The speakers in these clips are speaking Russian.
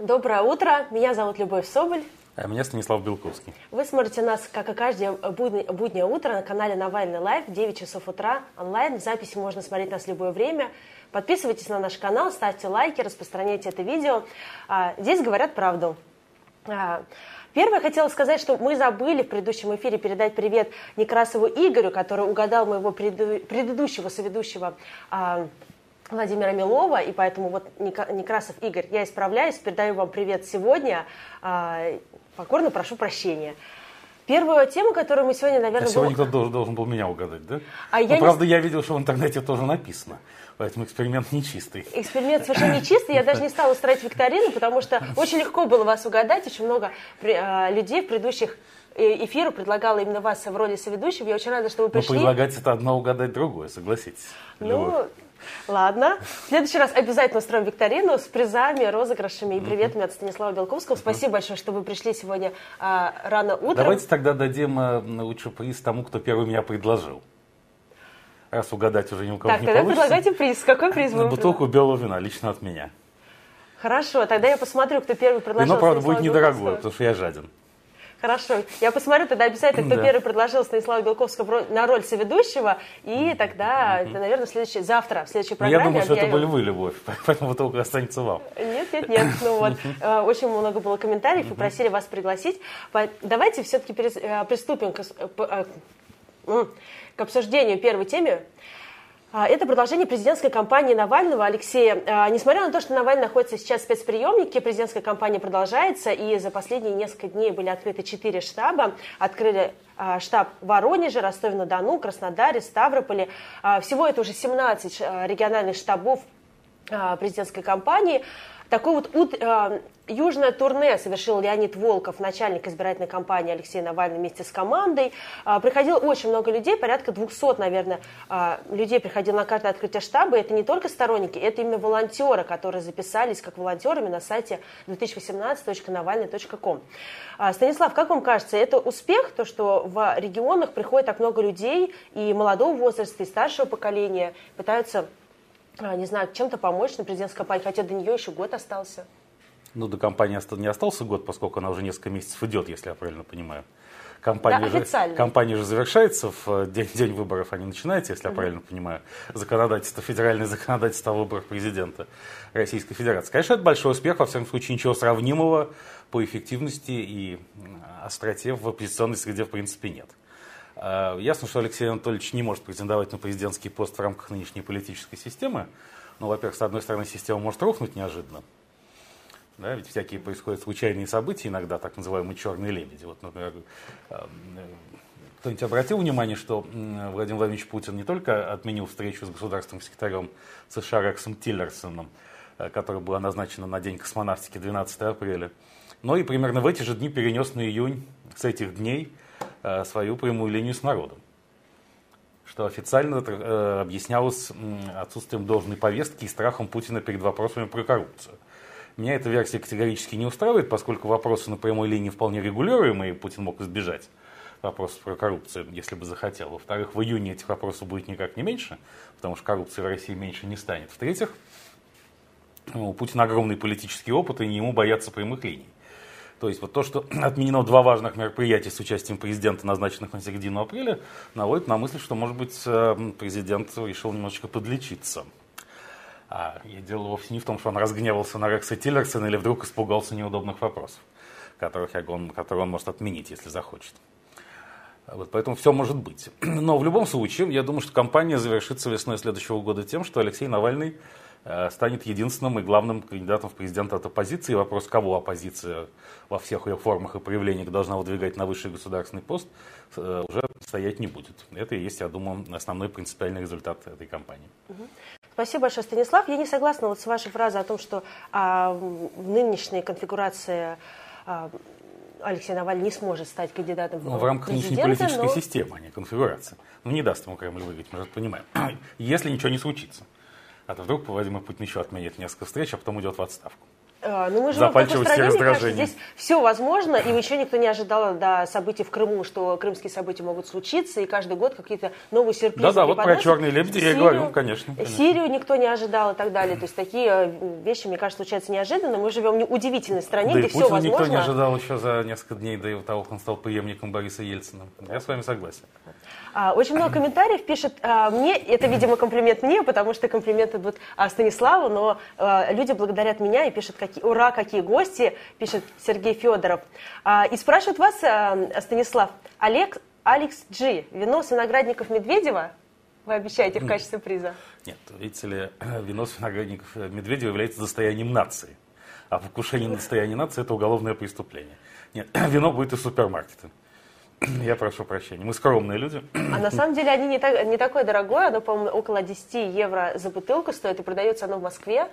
Доброе утро. Меня зовут Любовь Соболь. А меня Станислав Белковский. Вы смотрите нас, как и каждое буднее утро, на канале Навальный Лайв, 9 часов утра, онлайн. В записи можно смотреть нас в любое время. Подписывайтесь на наш канал, ставьте лайки, распространяйте это видео. А, здесь говорят правду. А, Первое, хотела сказать, что мы забыли в предыдущем эфире передать привет Некрасову Игорю, который угадал моего предыдущего соведущего а, Владимира Милова, и поэтому вот Некрасов Игорь, я исправляюсь, передаю вам привет сегодня, а, покорно прошу прощения. Первую тему, которую мы сегодня, наверное... А сегодня был... кто-то должен, должен был меня угадать, да? А ну, я правда, не... я видел, что в интернете тоже написано. Поэтому эксперимент нечистый. Эксперимент совершенно нечистый. Я даже не стала устраивать викторину, потому что очень легко было вас угадать. Очень много а, людей в предыдущих э, эфиру предлагала именно вас в роли соведущего. Я очень рада, что вы пришли. Но предлагать это одно, угадать другое, согласитесь. Ну, Ладно. В следующий раз обязательно устроим викторину с призами, розыгрышами и приветами от Станислава Белковского. Спасибо большое, что вы пришли сегодня а, рано утром. Давайте тогда дадим а, лучше приз тому, кто первый меня предложил. Раз угадать уже ни у кого так, не тогда получится. предлагайте приз. Какой приз вы Бутылку белого вина, лично от меня. Хорошо, тогда я посмотрю, кто первый предложил. Вино, правда, будет недорогое, потому что я жаден. Хорошо. Я посмотрю тогда обязательно, кто да. первый предложил Станислава Белковского на роль соведущего. И тогда, это, наверное, следующий, завтра, в следующей программе. Ну, я думаю, что это были вы, Любовь, поэтому только останется вам. Нет, нет, нет. Ну вот, э, очень много было комментариев и просили вас пригласить. Давайте все-таки э, приступим к э, к обсуждению первой темы. А, это продолжение президентской кампании Навального Алексея. А, несмотря на то, что Навальный находится сейчас в спецприемнике, президентская кампания продолжается, и за последние несколько дней были открыты четыре штаба. Открыли а, штаб в Воронеже, Ростове-на-Дону, Краснодаре, Ставрополе. Всего это уже 17 региональных штабов президентской кампании. Такой вот Южное турне совершил Леонид Волков, начальник избирательной кампании Алексея Навального вместе с командой. А, приходило очень много людей, порядка 200, наверное, а, людей приходило на карты открытия штаба. И это не только сторонники, это именно волонтеры, которые записались как волонтерами на сайте 2018.навальный.ком. А, Станислав, как вам кажется, это успех, то, что в регионах приходит так много людей и молодого возраста, и старшего поколения пытаются, не знаю, чем-то помочь на президентской кампании, хотя до нее еще год остался? Ну, до кампании не остался год, поскольку она уже несколько месяцев идет, если я правильно понимаю. Компания, да, же, компания же завершается в э, день, день выборов, а не начинается, если я правильно понимаю, законодательство, федеральное законодательство о выборах президента Российской Федерации. Конечно, это большой успех, во всяком случае, ничего сравнимого по эффективности и остроте в оппозиционной среде в принципе нет. А, ясно, что Алексей Анатольевич не может претендовать на президентский пост в рамках нынешней политической системы. Но, во-первых, с одной стороны, система может рухнуть неожиданно, да, ведь всякие происходят случайные события, иногда так называемые черные лебеди. Вот, например, э, кто-нибудь обратил внимание, что Владимир Владимирович Путин не только отменил встречу с государственным секретарем США Рексом Тиллерсоном, э, которая была назначена на День космонавтики 12 апреля, но и примерно в эти же дни перенес на июнь с этих дней э, свою прямую линию с народом что официально это объяснялось отсутствием должной повестки и страхом Путина перед вопросами про коррупцию. Меня эта версия категорически не устраивает, поскольку вопросы на прямой линии вполне регулируемые, и Путин мог избежать вопросов про коррупцию, если бы захотел. Во-вторых, в июне этих вопросов будет никак не меньше, потому что коррупции в России меньше не станет. В-третьих, у Путина огромный политический опыт, и не ему бояться прямых линий. То есть вот то, что отменено два важных мероприятия с участием президента, назначенных на середину апреля, наводит на мысль, что, может быть, э, президент решил немножечко подлечиться. А я дело вовсе не в том, что он разгневался на Рекса Тиллерсона или вдруг испугался неудобных вопросов, которых он, которые он может отменить, если захочет. Вот, поэтому все может быть. Но в любом случае, я думаю, что кампания завершится весной следующего года тем, что Алексей Навальный станет единственным и главным кандидатом в президенты от оппозиции. Вопрос, кого оппозиция во всех ее формах и проявлениях должна выдвигать на высший государственный пост, э, уже стоять не будет. Это и есть, я думаю, основной принципиальный результат этой кампании. Спасибо большое, Станислав. Я не согласна вот с вашей фразой о том, что а, в нынешней конфигурации а, Алексей Навальный не сможет стать кандидатом ну, в рамках нынешней политической но... системы, а не конфигурации. Ну, не даст ему Кремль выиграть, мы же понимаем. Если ничего не случится. А то вдруг Владимир Путин еще отменит несколько встреч, а потом уйдет в отставку. а, ну, мы живем в такой стране, мне кажется, здесь все возможно, и еще никто не ожидал до событий в Крыму, что крымские события могут случиться, и каждый год какие-то новые сюрпризы Да-да, вот про черные лебеди Сирию, я говорю, конечно, конечно. Сирию никто не ожидал и так далее. То есть такие э, вещи, мне кажется, случаются неожиданно. Мы живем в удивительной стране, да где и все возможно. никто не ожидал еще за несколько дней до того, как он стал преемником Бориса Ельцина. Я с вами согласен. А, очень много комментариев пишет а, мне, это, видимо, комплимент мне, потому что комплименты будут а, Станиславу, но люди благодарят меня и пишут, какие, ура, какие гости, пишет Сергей Федоров. И спрашивают вас, Станислав, Олег, Алекс Джи, вино с виноградников Медведева вы обещаете в качестве приза? Нет, видите ли, вино с виноградников Медведева является достоянием нации. А покушение на достояние нации – это уголовное преступление. Нет, вино будет из супермаркета. Я прошу прощения. Мы скромные люди. А на самом деле они не, так, не такое дорогое. Оно, по-моему, около 10 евро за бутылку стоит. И продается оно в Москве.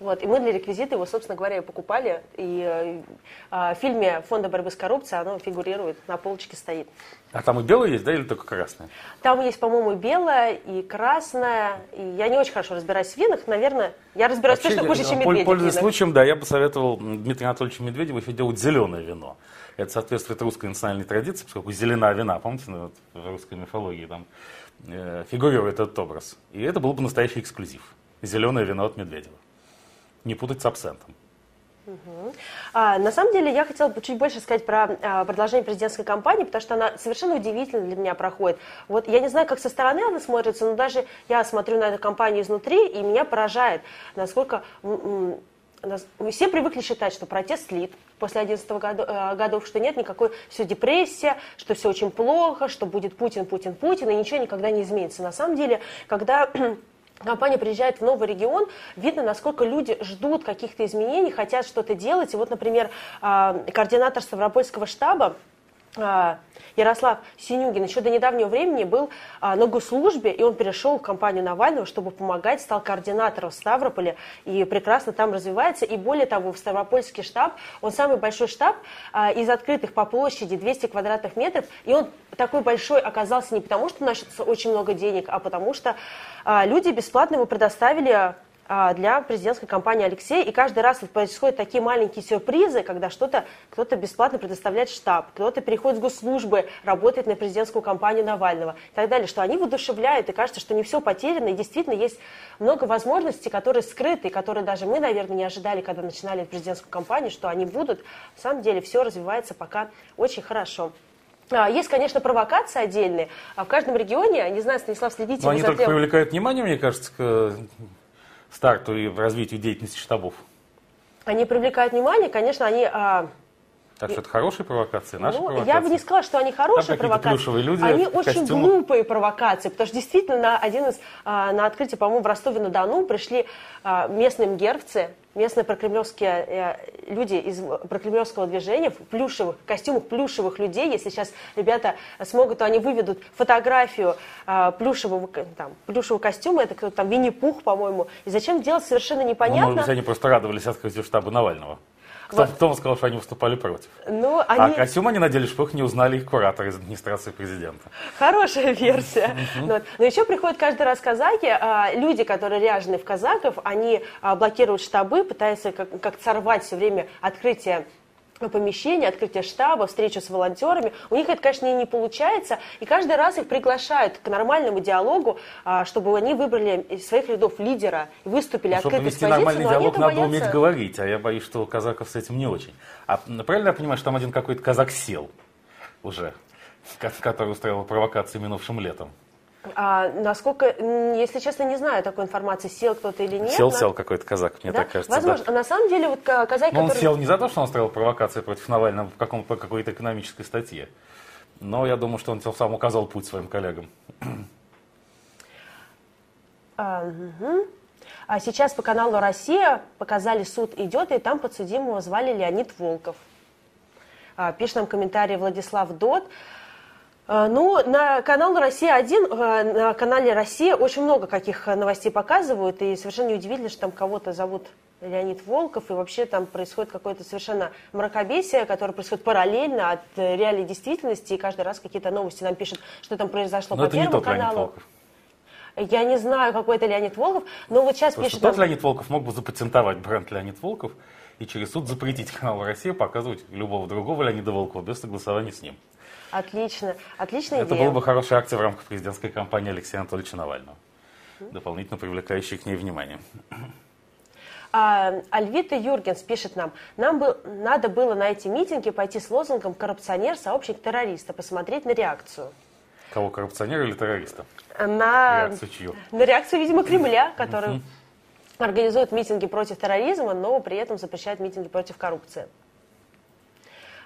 Вот, и мы для реквизита его, собственно говоря, и покупали. И э, э, в фильме Фонда борьбы с коррупцией оно фигурирует, на полочке стоит. А там и белое есть, да, или только красное? Там есть, по-моему, и белое, и красное. И я не очень хорошо разбираюсь в винах. Наверное, я разбираюсь Вообще, точно хуже, чем Медведев. Пользуясь случаем, да, я бы советовал Дмитрию Анатольевичу Медведеву еще делать зеленое вино. Это соответствует русской национальной традиции, поскольку зелена вина, помните, ну, вот, в русской мифологии там э, фигурирует этот образ. И это был бы настоящий эксклюзив. Зеленое вино от Медведева. Не путать с абсентом. А, на самом деле я хотела бы чуть больше сказать про а, продолжение президентской кампании, потому что она совершенно удивительно для меня проходит. Вот я не знаю, как со стороны она смотрится, но даже я смотрю на эту кампанию изнутри, и меня поражает, насколько все привыкли считать, что протест слит после 11 году, э, годов, что нет никакой, все депрессия, что все очень плохо, что будет Путин, Путин, Путин, и ничего никогда не изменится. На самом деле, когда компания приезжает в новый регион, видно, насколько люди ждут каких-то изменений, хотят что-то делать. И вот, например, э, координатор Ставропольского штаба а, Ярослав Синюгин еще до недавнего времени был а, на госслужбе, и он перешел в компанию Навального, чтобы помогать, стал координатором в Ставрополе, и прекрасно там развивается. И более того, в Ставропольский штаб, он самый большой штаб а, из открытых по площади 200 квадратных метров, и он такой большой оказался не потому, что у нас очень много денег, а потому что люди бесплатно ему предоставили а, для президентской кампании Алексея. И каждый раз вот происходят такие маленькие сюрпризы, когда что-то кто-то бесплатно предоставляет штаб, кто-то переходит с госслужбы, работает на президентскую кампанию Навального и так далее, что они воодушевляют, и кажется, что не все потеряно, и действительно есть много возможностей, которые скрыты, и которые даже мы, наверное, не ожидали, когда начинали президентскую кампанию, что они будут. На самом деле все развивается пока очень хорошо. А, есть, конечно, провокации отдельные. А в каждом регионе, не знаю, Станислав, следите... Но они только тем... привлекают внимание, мне кажется, к старту и в развитию деятельности штабов? Они привлекают внимание, конечно, они... А... Так что это хорошие провокации, наши ну, провокации. Я бы не сказала, что они хорошие провокации. люди они очень костюмах. глупые провокации, потому что действительно на один из а, на открытие, по-моему, в Ростове-на-Дону пришли а, местные мгервцы, местные прокремлевские э, люди из прокремлевского движения в плюшевых костюмах плюшевых людей. Если сейчас ребята смогут, то они выведут фотографию э, плюшевого, там, плюшевого костюма. Это кто-то там Винни-Пух, по-моему. И зачем делать, совершенно непонятно. Ну, может быть, они просто радовались открытию штаба Навального. Кто, вот. кто сказал, что они выступали против? Ну, а они... А костюм они надели, чтобы их не узнали их кураторы из администрации президента. Хорошая версия. Но еще приходят каждый раз казаки, а, люди, которые ряжены в казаков, они а, блокируют штабы, пытаются как сорвать все время открытие помещение, открытие штаба, встречу с волонтерами. У них это, конечно, не получается. И каждый раз их приглашают к нормальному диалогу, а, чтобы они выбрали из своих рядов лидера и выступили ну, открыто с позицией. нормальный диалог, надо боятся... уметь говорить, а я боюсь, что у казаков с этим не очень. А правильно я понимаю, что там один какой-то казак сел уже, который устраивал провокации минувшим летом? А, насколько, если честно, не знаю такой информации, сел кто-то или нет. Сел, но... сел какой-то казак, мне да? так кажется. Возможно. Да. На самом деле, вот казак, но который... он сел не за то, что он устроил провокации против Навального в каком, по какой-то экономической статье. Но я думаю, что он тем самым указал путь своим коллегам. А, угу. а сейчас по каналу «Россия» показали «Суд идет», и там подсудимого звали Леонид Волков. А, пишет нам комментарий Владислав Дот. А, ну, на канал «Россия-1», а, на канале «Россия» очень много каких новостей показывают, и совершенно неудивительно, что там кого-то зовут Леонид Волков, и вообще там происходит какое-то совершенно мракобесие, которое происходит параллельно от э, реальной действительности, и каждый раз какие-то новости нам пишут, что там произошло но по Первому каналу. Я не знаю, какой это Леонид Волков, но вот сейчас Потому пишет... Тот Леонид Волков мог бы запатентовать бренд Леонид Волков, и через суд запретить каналу «Россия» показывать любого другого Леонида Волкова без согласования с ним. Отлично, отличная Это идея. была бы хорошая акция в рамках президентской кампании Алексея Анатольевича Навального, дополнительно привлекающая к ней внимание. А, Альвита Юргенс пишет нам, нам был, надо было на эти митинги пойти с лозунгом «коррупционер, сообщник террориста», посмотреть на реакцию. Кого, коррупционера или террориста? На реакцию чью? На реакцию, видимо, Кремля, который организует митинги против терроризма, но при этом запрещает митинги против коррупции.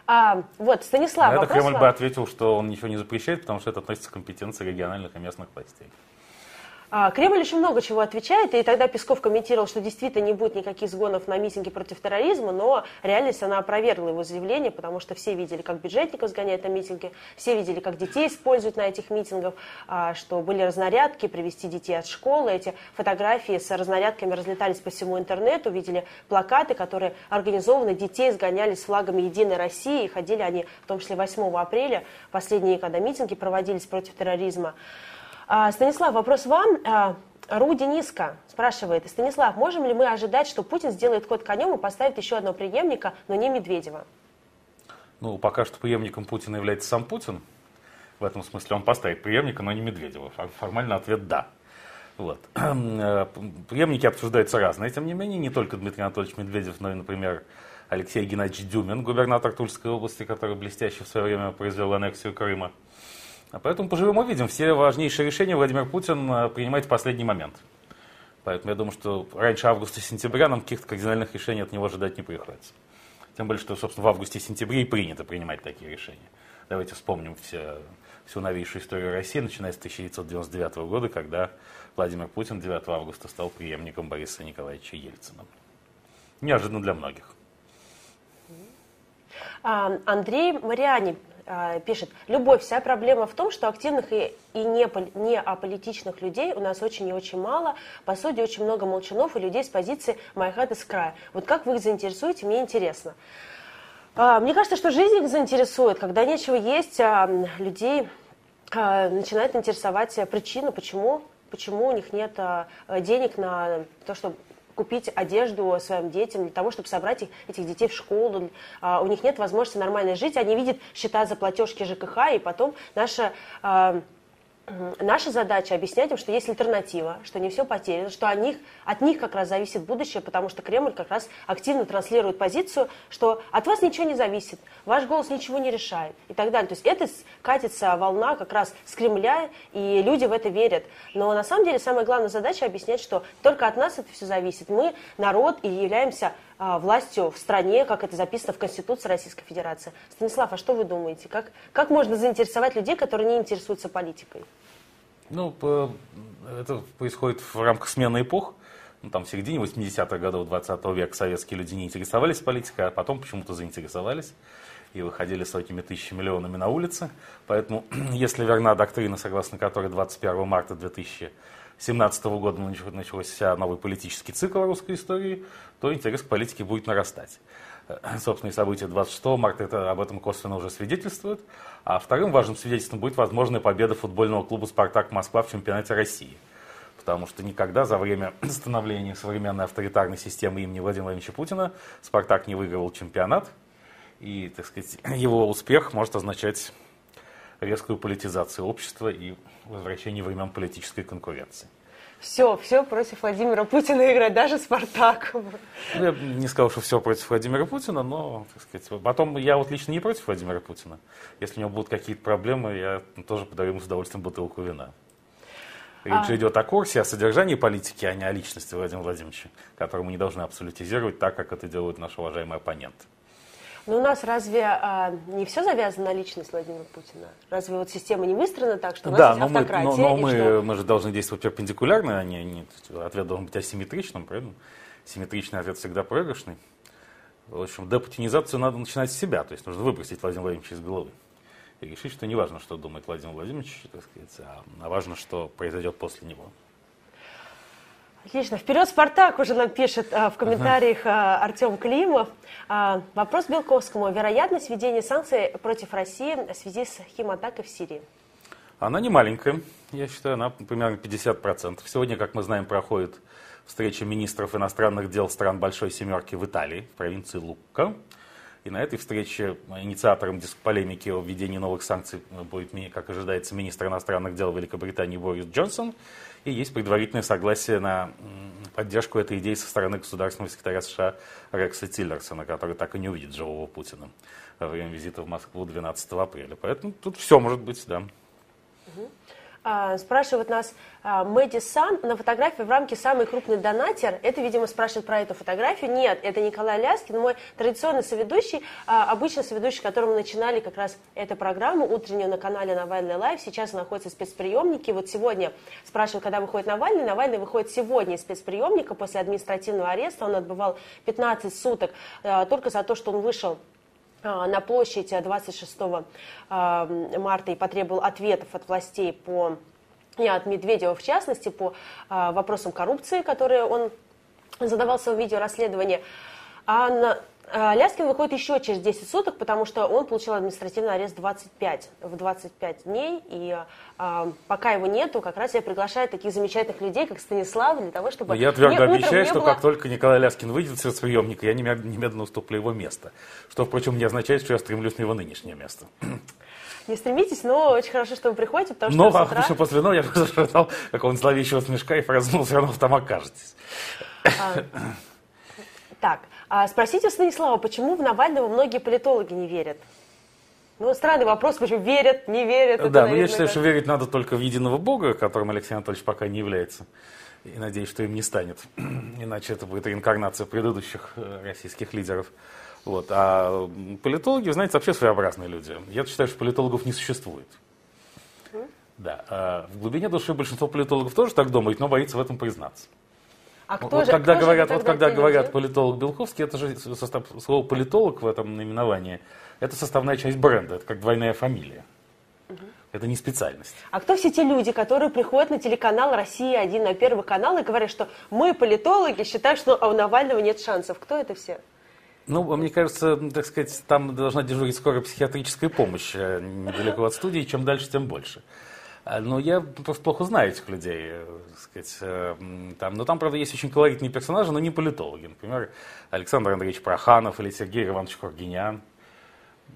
А, вот, Станислав, На это Кремль вам. бы ответил, что он ничего не запрещает, потому что это относится к компетенции региональных и местных властей. А, Кремль еще много чего отвечает, и тогда Песков комментировал, что действительно не будет никаких сгонов на митинги против терроризма, но реальность она опровергла его заявление, потому что все видели, как бюджетников сгоняют на митинги, все видели, как детей используют на этих митингах, а, что были разнарядки, привести детей от школы, эти фотографии с разнарядками разлетались по всему интернету, видели плакаты, которые организованно детей сгоняли с флагами Единой России, и ходили они, в том числе 8 апреля, последние, когда митинги проводились против терроризма. А, Станислав, вопрос вам. А, Ру Дениска спрашивает, Станислав, можем ли мы ожидать, что Путин сделает ход конем и поставит еще одного преемника, но не Медведева? Ну, пока что преемником Путина является сам Путин. В этом смысле он поставит преемника, но не Медведева. Формально ответ «да». Вот. Э, преемники обсуждаются разные, тем не менее, не только Дмитрий Анатольевич Медведев, но и, например, Алексей Геннадьевич Дюмин, губернатор Тульской области, который блестяще в свое время произвел аннексию Крыма. А поэтому поживем увидим. Все важнейшие решения Владимир Путин э, принимает в последний момент. Поэтому я думаю, что раньше августа-сентября нам каких-то кардинальных решений от него ожидать не приходится. Тем более, что, собственно, в августе-сентябре и принято принимать такие решения. Давайте вспомним все, всю новейшую историю России, начиная с 1999 года, когда Владимир Путин 9 августа стал преемником Бориса Николаевича Ельцина. Неожиданно для многих. А, Андрей Мариани а, пишет, любовь, вся проблема в том, что активных и, и не, не аполитичных людей у нас очень и очень мало. По сути, очень много молчанов и людей с позиции «my is cry». Вот как вы их заинтересуете, мне интересно. А, мне кажется, что жизнь их заинтересует, когда нечего есть, а, людей начинает интересовать причина, почему, почему у них нет денег на то, чтобы купить одежду своим детям, для того, чтобы собрать их, этих детей в школу. А, у них нет возможности нормально жить. Они видят счета за платежки ЖКХ, и потом наша а, Наша задача объяснять им, что есть альтернатива, что не все потеряно, что от них, от них как раз зависит будущее, потому что Кремль как раз активно транслирует позицию, что от вас ничего не зависит, ваш голос ничего не решает и так далее. То есть это катится волна как раз с Кремля, и люди в это верят. Но на самом деле самая главная задача объяснять, что только от нас это все зависит. Мы народ и являемся властью в стране, как это записано в Конституции Российской Федерации. Станислав, а что вы думаете? Как, как можно заинтересовать людей, которые не интересуются политикой? Ну, это происходит в рамках смены эпох. Ну, там в середине 80-х годов 20 века советские люди не интересовались политикой, а потом почему-то заинтересовались и выходили сотнями тысяч миллионами на улицы. Поэтому, если верна доктрина, согласно которой 21 марта 2000 2017 года начался новый политический цикл русской истории, то интерес к политике будет нарастать. Э, собственные события 26 марта это, об этом косвенно уже свидетельствуют. А вторым важным свидетельством будет возможная победа футбольного клуба «Спартак Москва» в чемпионате России. Потому что никогда за время становления современной авторитарной системы имени Владимира Владимировича Путина «Спартак» не выигрывал чемпионат. И, так сказать, его успех может означать резкую политизацию общества и возвращение времен политической конкуренции. Все, все против Владимира Путина играть, даже Спартак. Ну, я не сказал, что все против Владимира Путина, но, так сказать, потом я вот лично не против Владимира Путина. Если у него будут какие-то проблемы, я тоже подарю ему с удовольствием бутылку вина. Речь а... идет о курсе, о содержании политики, а не о личности Владимира Владимировича, которую мы не должны абсолютизировать так, как это делают наши уважаемые оппоненты. Но у нас разве а, не все завязано на личность Владимира Путина? Разве вот система не выстроена так, что у нас да, есть но автократия? Мы, но, но мы, что... мы же должны действовать перпендикулярно, а не, не ответ должен быть асимметричным, правильно? Симметричный ответ всегда проигрышный. В общем, депутинизацию надо начинать с себя, то есть нужно выбросить Владимира Владимировича из головы. И решить, что не важно, что думает Владимир Владимирович, так сказать, а, а важно, что произойдет после него. Отлично. Вперед, Спартак, уже нам пишет а, в комментариях а, Артем Климов. А, вопрос Белковскому. Вероятность введения санкций против России в связи с химатакой в Сирии? Она не маленькая. Я считаю, она примерно 50%. Сегодня, как мы знаем, проходит встреча министров иностранных дел стран Большой Семерки в Италии, в провинции Лукка. И на этой встрече инициатором полемики о введении новых санкций будет, как ожидается, министр иностранных дел Великобритании Борис Джонсон. И есть предварительное согласие на поддержку этой идеи со стороны государственного секретаря США Рекса Тиллерсона, который так и не увидит живого Путина во время визита в Москву 12 апреля. Поэтому тут все может быть, да. А, спрашивает нас а, Мэдди Сан на фотографии в рамке самый крупный донатер. Это, видимо, спрашивает про эту фотографию. Нет, это Николай Ляскин, мой традиционный соведущий, а, обычно соведущий, которым начинали как раз эту программу утреннюю на канале Навальный Лайв. Сейчас он находится в спецприемнике. Вот сегодня спрашивают, когда выходит Навальный. Навальный выходит сегодня из спецприемника после административного ареста. Он отбывал 15 суток только за то, что он вышел а, на площади 26 а, марта и потребовал ответов от властей по и от Медведева в частности по а, вопросам коррупции, которые он задавал в своем видеорасследовании. А на, а, Ляскин выходит еще через 10 суток, потому что он получил административный арест 25, в 25 дней, и а, пока его нету, как раз я приглашаю таких замечательных людей, как Станислав, для того, чтобы... Но я твердо обещаю, что было... как только Николай Ляскин выйдет из приемника, я немедленно уступлю его место, что, впрочем, не означает, что я стремлюсь на его нынешнее место. Не стремитесь, но очень хорошо, что вы приходите, потому что Но утра... обычно после но я ожидал какого-нибудь зловещего смешка и фразу, все равно там окажетесь. А, так, а спросите у Станислава, почему в Навального многие политологи не верят? Ну, странный вопрос, почему верят, не верят. Это, да, наверное, но я считаю, что верить надо только в единого Бога, которым Алексей Анатольевич пока не является. И надеюсь, что им не станет. Иначе это будет реинкарнация предыдущих э, российских лидеров. Вот. А политологи, знаете, вообще своеобразные люди. Я считаю, что политологов не существует. Да. А в глубине души большинство политологов тоже так думают, но боится в этом признаться. А кто вот, же, когда кто говорят, же вот когда говорят политолог Белковский, это же состав, слово политолог в этом наименовании, это составная часть бренда, это как двойная фамилия. Угу. Это не специальность. А кто все те люди, которые приходят на телеканал «Россия-1», на Первый канал и говорят, что мы, политологи, считаем, что у Навального нет шансов? Кто это все? Ну, мне кажется, так сказать, там должна дежурить скорая психиатрическая помощь э, недалеко от студии. Чем дальше, тем больше. А, но я просто плохо знаю этих людей, э, сказать. Э, там, но там, правда, есть очень колоритные персонажи, но не политологи. Например, Александр Андреевич Проханов или Сергей Иванович Кургинян.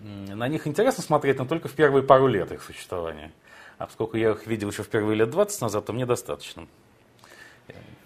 На них интересно смотреть, но только в первые пару лет их существования. А поскольку я их видел еще в первые лет 20 назад, то мне достаточно.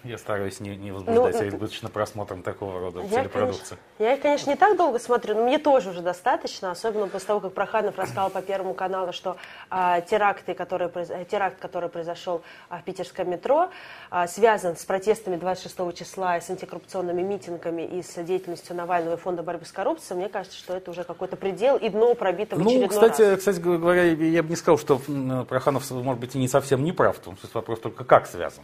Я стараюсь не, не возбуждать ну, избыточно просмотром такого рода я, телепродукции. Конечно, я, конечно, не так долго смотрю, но мне тоже уже достаточно, особенно после того, как Проханов рассказал по Первому каналу, что а, теракты, которые, теракт, который произошел а, в питерском метро, а, связан с протестами 26 числа, с антикоррупционными митингами и с деятельностью Навального и Фонда борьбы с коррупцией. Мне кажется, что это уже какой-то предел и дно пробито в ну, очередной кстати, раз. Кстати говоря, я бы не сказал, что Проханов, может быть, и не совсем не прав, в том вопрос только как связан.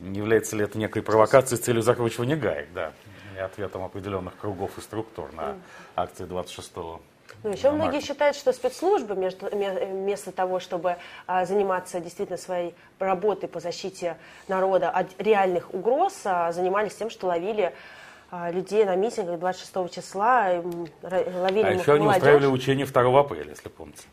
Не является ли это некой провокацией с целью закручивания гаек, да, и ответом определенных кругов и структур на акции 26 -го. Ну, еще марта. многие считают, что спецслужбы между, вместо того, чтобы а, заниматься действительно своей работой по защите народа от реальных угроз, а, занимались тем, что ловили а, людей на митингах 26 числа, ловили А еще они устраивали учения 2 апреля, если помните.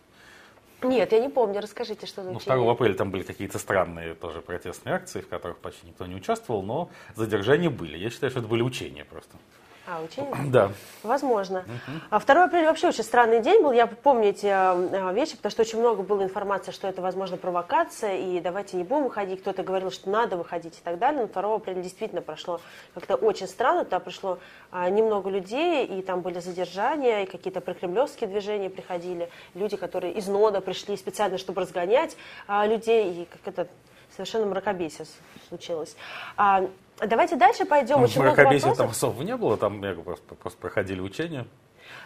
Нет, я не помню. Расскажите, что за Ну, 2 апреля там были какие-то странные тоже протестные акции, в которых почти никто не участвовал, но задержания были. Я считаю, что это были учения просто. А, учение? Да. Возможно. Угу. А 2 апреля вообще очень странный день был. Я помню эти э, вещи, потому что очень много было информации, что это, возможно, провокация, и давайте не будем выходить. Кто-то говорил, что надо выходить и так далее. Но 2 апреля действительно прошло как-то очень странно. Туда пришло а, немного людей, и там были задержания, и какие-то прокремлевские движения приходили. Люди, которые из нода пришли специально, чтобы разгонять а, людей, и как это совершенно мракобесие случилось. А, Давайте дальше пойдем. Ну, Очень мракобесия там особо не было, там просто, просто проходили учения.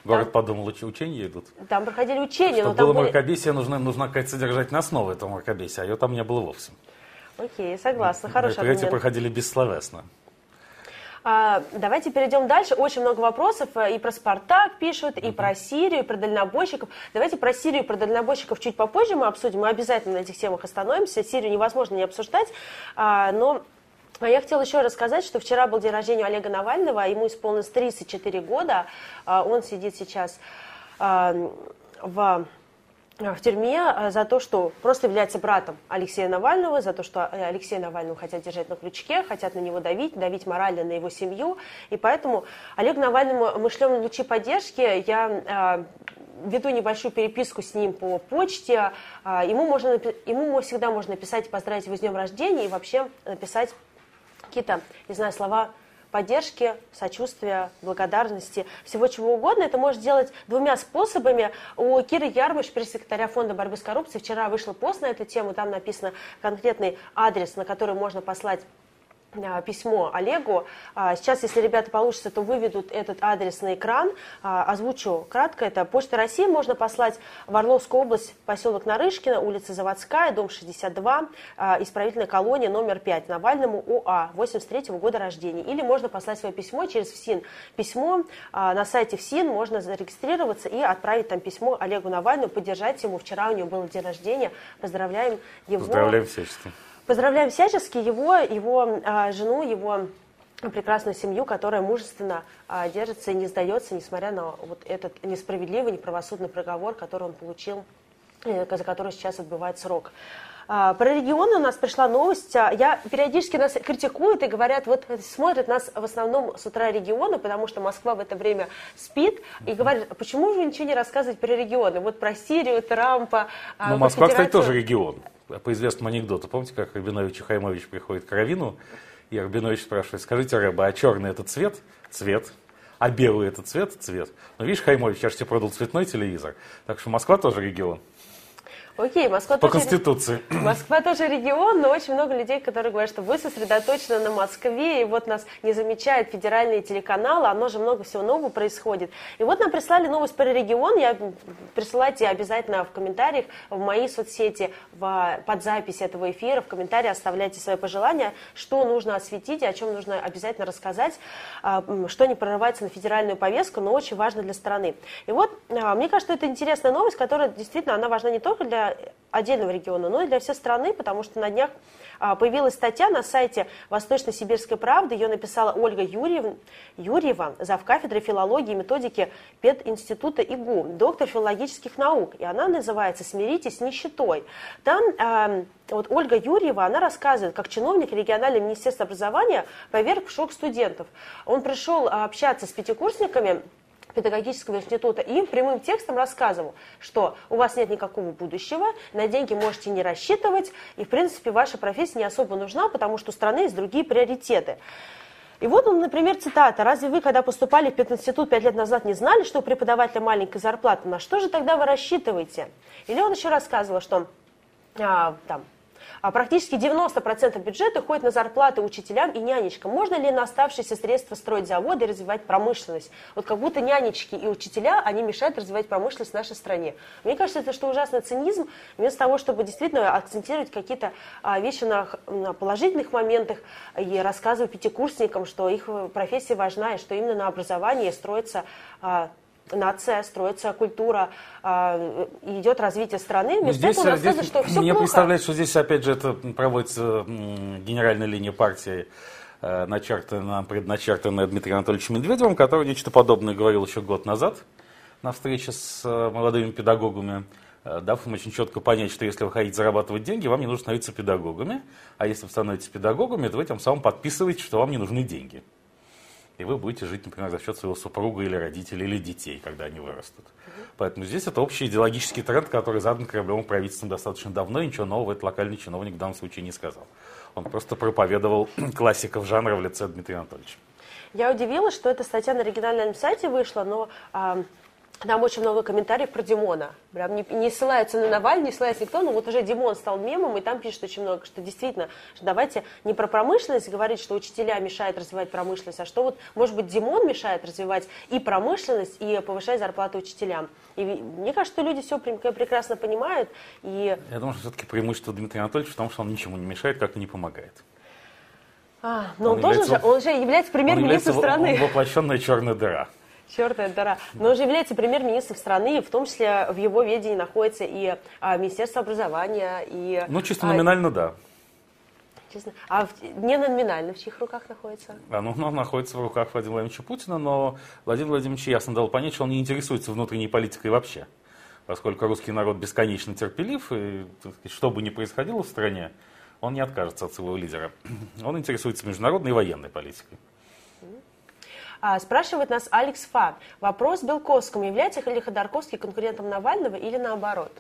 Город там, подумал, учения идут. Там проходили учения. Чтобы было были... мракобесие, нужна, нужна какая-то содержательная основа этого мракобесия, а ее там не было вовсе. Окей, согласна, хорошо. Мероприятия проходили бессловесно. А, давайте перейдем дальше. Очень много вопросов э, и про Спартак пишут, и про Сирию, и про дальнобойщиков. Давайте про Сирию и про дальнобойщиков чуть попозже мы обсудим. Мы обязательно на этих темах остановимся. Сирию невозможно не обсуждать, а, но а я хотела еще рассказать, что вчера был день рождения Олега Навального, ему исполнилось 34 года. Он сидит сейчас в в тюрьме за то, что просто является братом Алексея Навального, за то, что Алексея Навального хотят держать на крючке, хотят на него давить, давить морально на его семью. И поэтому Олег Навальному мы шлем лучи поддержки. Я веду небольшую переписку с ним по почте. Ему, можно, ему всегда можно написать, поздравить его с днем рождения и вообще написать какие-то, не знаю, слова поддержки, сочувствия, благодарности, всего чего угодно. Это может сделать двумя способами. У Киры Ярмыш, пресс-секретаря Фонда борьбы с коррупцией, вчера вышел пост на эту тему, там написано конкретный адрес, на который можно послать письмо Олегу. А, сейчас, если ребята получится, то выведут этот адрес на экран. А, озвучу кратко. Это Почта России. Можно послать в Орловскую область, поселок Нарышкина, улица Заводская, дом 62, исправительная колония номер 5, Навальному ОА, 83 -го года рождения. Или можно послать свое письмо через ФСИН. Письмо на сайте ФСИН можно зарегистрироваться и отправить там письмо Олегу Навальному, поддержать ему. Вчера у него был день рождения. Поздравляем его. Поздравляем всячески. Поздравляем всячески его, его а, жену, его прекрасную семью, которая мужественно а, держится и не сдается, несмотря на вот этот несправедливый, неправосудный приговор, который он получил, э, за который сейчас отбывает срок. А, про регионы у нас пришла новость. А, я периодически нас критикуют и говорят, вот смотрят нас в основном с утра регионы, потому что Москва в это время спит, и говорят, почему же вы ничего не рассказываете про регионы? Вот про Сирию, Трампа. Ну, Москва, кстати, тоже регион по известному анекдоту, помните, как Рабинович и Хаймович приходит к Равину, и Рабинович спрашивает, скажите, Рэба, а черный это цвет? Цвет. А белый это цвет? Цвет. Ну, видишь, Хаймович, я же тебе продал цветной телевизор. Так что Москва тоже регион. Окей, Москва По тоже, Конституции. Москва тоже регион, но очень много людей, которые говорят, что вы сосредоточены на Москве, и вот нас не замечают федеральные телеканалы, оно же много всего нового происходит. И вот нам прислали новость про регион, я присылайте обязательно в комментариях в мои соцсети, в, под запись этого эфира, в комментарии оставляйте свои пожелания, что нужно осветить и о чем нужно обязательно рассказать, а, что не прорывается на федеральную повестку, но очень важно для страны. И вот, а, мне кажется, это интересная новость, которая действительно, она важна не только для отдельного региона, но и для всей страны, потому что на днях а, появилась статья на сайте Восточно-Сибирской правды. Ее написала Ольга Юрьев, Юрьева, завкафедрой филологии и методики пединститута ИГУ, доктор филологических наук. И она называется «Смиритесь с нищетой». Там э, вот Ольга Юрьева, она рассказывает, как чиновник регионального министерства образования поверг в шок студентов. Он пришел общаться с пятикурсниками, педагогического института, им прямым текстом рассказывал, что у вас нет никакого будущего, на деньги можете не рассчитывать, и, в принципе, ваша профессия не особо нужна, потому что у страны есть другие приоритеты. И вот, он, например, цитата. «Разве вы, когда поступали в пединститут пять лет назад, не знали, что у преподавателя маленькая зарплата? На что же тогда вы рассчитываете?» Или он еще рассказывал, что а, там, а практически 90% бюджета уходит на зарплаты учителям и нянечкам. Можно ли на оставшиеся средства строить заводы и развивать промышленность? Вот как будто нянечки и учителя, они мешают развивать промышленность в нашей стране. Мне кажется, это что ужасный цинизм. Вместо того, чтобы действительно акцентировать какие-то а, вещи на, на положительных моментах и рассказывать пятикурсникам, что их профессия важна и что именно на образовании строится а, нация, строится культура, э, идет развитие страны. Вместо здесь, этого здесь, что все мне плохо. представляется, что здесь опять же это проводится генеральная линия партии, э, начертанная, предначертанная Дмитрием Анатольевичем Медведевым, который нечто подобное говорил еще год назад на встрече с э, молодыми педагогами, дав им очень четко понять, что если вы хотите зарабатывать деньги, вам не нужно становиться педагогами, а если вы становитесь педагогами, то вы тем самым подписываете, что вам не нужны деньги и вы будете жить, например, за счет своего супруга или родителей, или детей, когда они вырастут. Поэтому здесь это общий идеологический тренд, который задан Кремлевым правительством достаточно давно, и ничего нового этот локальный чиновник в данном случае не сказал. Он просто проповедовал классиков жанра в лице Дмитрия Анатольевича. Я удивилась, что эта статья на оригинальном сайте вышла, но а, там очень много комментариев про Димона. Прям не, не ссылаются на Навальный, не ссылается никто, но вот уже Димон стал мемом, и там пишут очень много, что действительно, что давайте не про промышленность говорить, что учителя мешают развивать промышленность, а что вот, может быть, Димон мешает развивать и промышленность, и повышать зарплаты учителям. И мне кажется, что люди все прекрасно понимают. И... Я думаю, что все-таки преимущество Дмитрия Анатольевича в том, что он ничему не мешает, как и не помогает. А, но он, он тоже является, же, он же является премьер-министром страны. Воплощенная черная дыра. Черная дыра. Но он же является премьер-министром страны, и в том числе в его ведении находится и а, Министерство образования, и... Ну, чисто номинально, а, да. Честно. А в, не номинально в чьих руках находится? А, ну, он находится в руках Владимира Владимировича Путина, но Владимир Владимирович ясно дал понять, что он не интересуется внутренней политикой вообще. Поскольку русский народ бесконечно терпелив, и что бы ни происходило в стране, он не откажется от своего лидера. Он интересуется международной и военной политикой. А, спрашивает нас Алекс Фа. Вопрос Белковскому. Является ли Ходорковский конкурентом Навального или наоборот?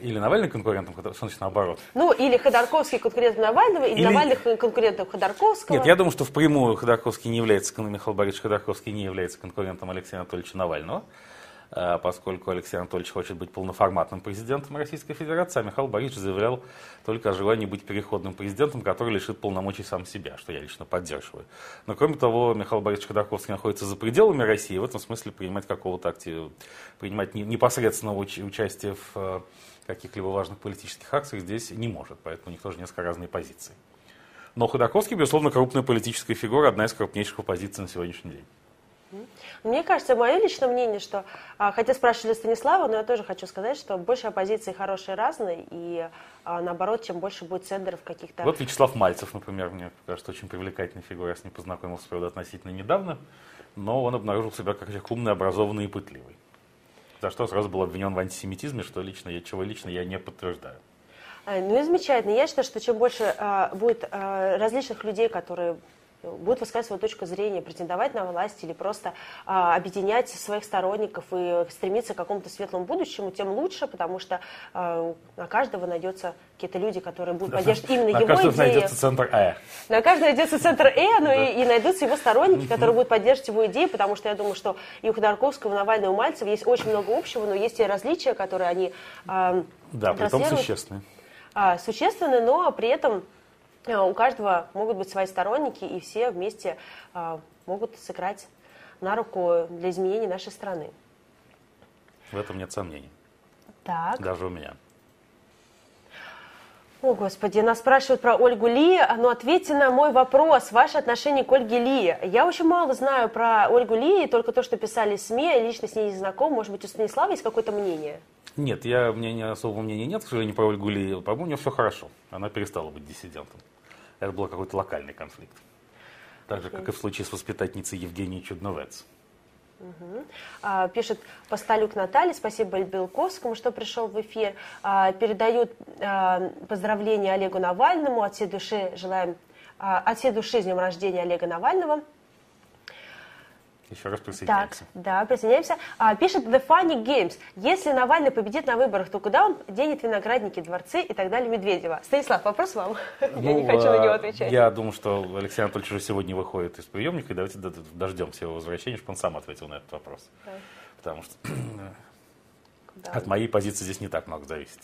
Или Навальный конкурентом, что значит наоборот? Ну, или Ходорковский конкурентом Навального, или, или... Навальный конкурентом Ходорковского. Нет, я думаю, что впрямую Ходорковский не является, Михаил Борисович Ходорковский не является конкурентом Алексея Анатольевича Навального. Э, поскольку Алексей Анатольевич хочет быть полноформатным президентом Российской Федерации, а Михаил Борисович заявлял только о желании быть переходным президентом, который лишит полномочий сам себя, что я лично поддерживаю. Но кроме того, Михаил Борисович Ходорковский находится за пределами России, в этом смысле принимать какого-то актива, принимать непосредственного участия в э, каких-либо важных политических акциях здесь не может, поэтому у них тоже несколько разные позиции. Но Ходорковский, безусловно, крупная политическая фигура, одна из крупнейших оппозиций на сегодняшний день. Мне кажется, мое личное мнение, что, а, хотя спрашивали Станислава, но я тоже хочу сказать, что больше оппозиции хорошие разные, и а, наоборот, чем больше будет центров каких-то... Вот Вячеслав Мальцев, например, мне кажется, очень привлекательной фигурой. Я с ним познакомился, правда, относительно недавно, но он обнаружил себя как человек умный, образованный и пытливый. За что сразу был обвинен в антисемитизме, что лично, я, чего лично я не подтверждаю. А, ну и замечательно. Я считаю, что чем больше а, будет а, различных людей, которые будут высказывать свою точку зрения, претендовать на власть или просто а, объединять своих сторонников и стремиться к какому-то светлому будущему, тем лучше, потому что а, на каждого найдется какие-то люди, которые будут поддерживать именно на его идеи. На каждого найдется центр Э. На каждого найдется центр Э, но и, и найдутся его сторонники, которые будут поддерживать его идеи, потому что я думаю, что и у Ходорковского, и у Навального, и у Мальцева есть очень много общего, но есть и различия, которые они а, Да, при том существенные. А, существенные, но при этом у каждого могут быть свои сторонники, и все вместе э, могут сыграть на руку для изменений нашей страны. В этом нет сомнений. Так. Даже у меня. О, Господи, нас спрашивают про Ольгу Ли, но ответьте на мой вопрос, ваше отношение к Ольге Ли. Я очень мало знаю про Ольгу Ли, только то, что писали СМИ, я лично с ней не знаком. Может быть, у Станислава есть какое-то мнение? Нет, я, у меня особого мнения нет, к сожалению, про Ольгу Ли. По-моему, у нее все хорошо. Она перестала быть диссидентом это был какой-то локальный конфликт. Так же, как и в случае с воспитательницей Евгенией Чудновец. Угу. Пишет Посталюк Наталья, спасибо Белковскому, что пришел в эфир. А, передают а, поздравления Олегу Навальному, от всей души желаем, от всей души с днем рождения Олега Навального. Еще раз присоединяемся. Так, да, присоединяемся. А, пишет The Funny Games. Если Навальный победит на выборах, то куда он денет виноградники, дворцы и так далее Медведева? Станислав, вопрос вам. Ну, я не хочу на него а, отвечать. Я думаю, что Алексей Анатольевич уже сегодня выходит из приемника, и давайте дождемся его возвращения, чтобы он сам ответил на этот вопрос. Да. Потому что от моей позиции здесь не так много зависит.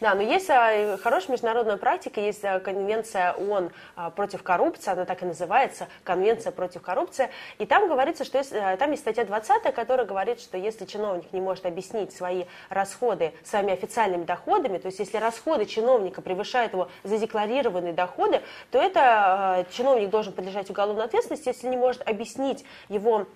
Да, но есть а, хорошая международная практика, есть а, конвенция ООН а, против коррупции, она так и называется, конвенция против коррупции, и там говорится, что есть, там есть статья 20, которая говорит, что если чиновник не может объяснить свои расходы своими официальными доходами, то есть если расходы чиновника превышают его задекларированные доходы, то это чиновник должен подлежать уголовной ответственности, если не может объяснить его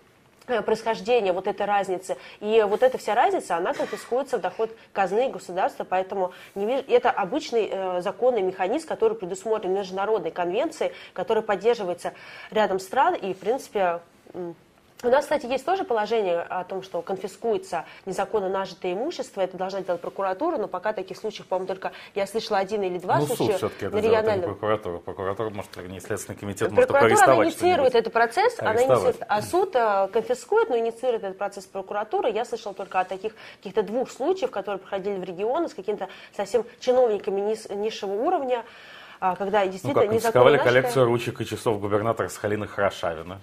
происхождения вот этой разницы. И вот эта вся разница, она конфискуется в доход казны государства, поэтому не вижу, это обычный э, законный механизм, который предусмотрен международной конвенцией, который поддерживается рядом стран, и, в принципе, у нас, кстати, есть тоже положение о том, что конфискуется незаконно нажитое имущество. Это должна делать прокуратура, но пока таких случаев, по-моему, только я слышала один или два ну, случая. суд все-таки это делает, а не прокуратура. Прокуратура, может, не следственный комитет, может Прокуратура инициирует этот процесс, она инициирует, а суд э, конфискует, но инициирует этот процесс прокуратуры. Я слышала только о таких каких-то двух случаях, которые проходили в регионы с какими-то совсем чиновниками низ, низшего уровня а, когда действительно ну, как, конфисковали коллекцию ручек и часов губернатора Сахалина Хорошавина.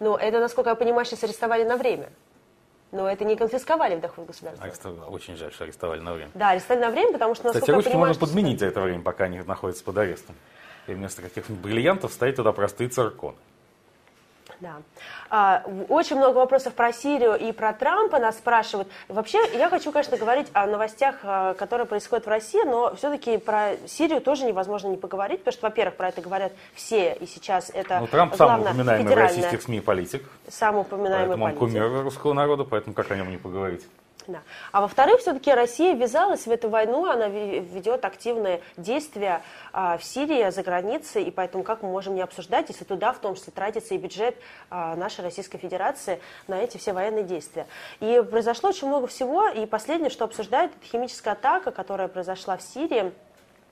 Но это, насколько я понимаю, сейчас арестовали на время. Но это не конфисковали в доход государства. Арестовали. Очень жаль, что арестовали на время. Да, арестовали на время, потому что, насколько Кстати, я понимаю, можно подменить за это время, пока они находятся под арестом. И вместо каких-нибудь бриллиантов ставить туда простые цирконы. Да. А, очень много вопросов про Сирию и про Трампа нас спрашивают. Вообще, я хочу, конечно, говорить о новостях, а, которые происходят в России, но все-таки про Сирию тоже невозможно не поговорить, потому что, во-первых, про это говорят все, и сейчас это Ну, Трамп самый упоминаемый в российских СМИ политик. Самый упоминаемый поэтому политик. он кумир русского народа, поэтому как о нем не поговорить? Да. А во-вторых, все-таки Россия ввязалась в эту войну, она ведет активные действия а, в Сирии, за границей, и поэтому как мы можем не обсуждать, если туда в том числе тратится и бюджет а, нашей Российской Федерации на эти все военные действия. И произошло очень много всего, и последнее, что обсуждают, это химическая атака, которая произошла в Сирии.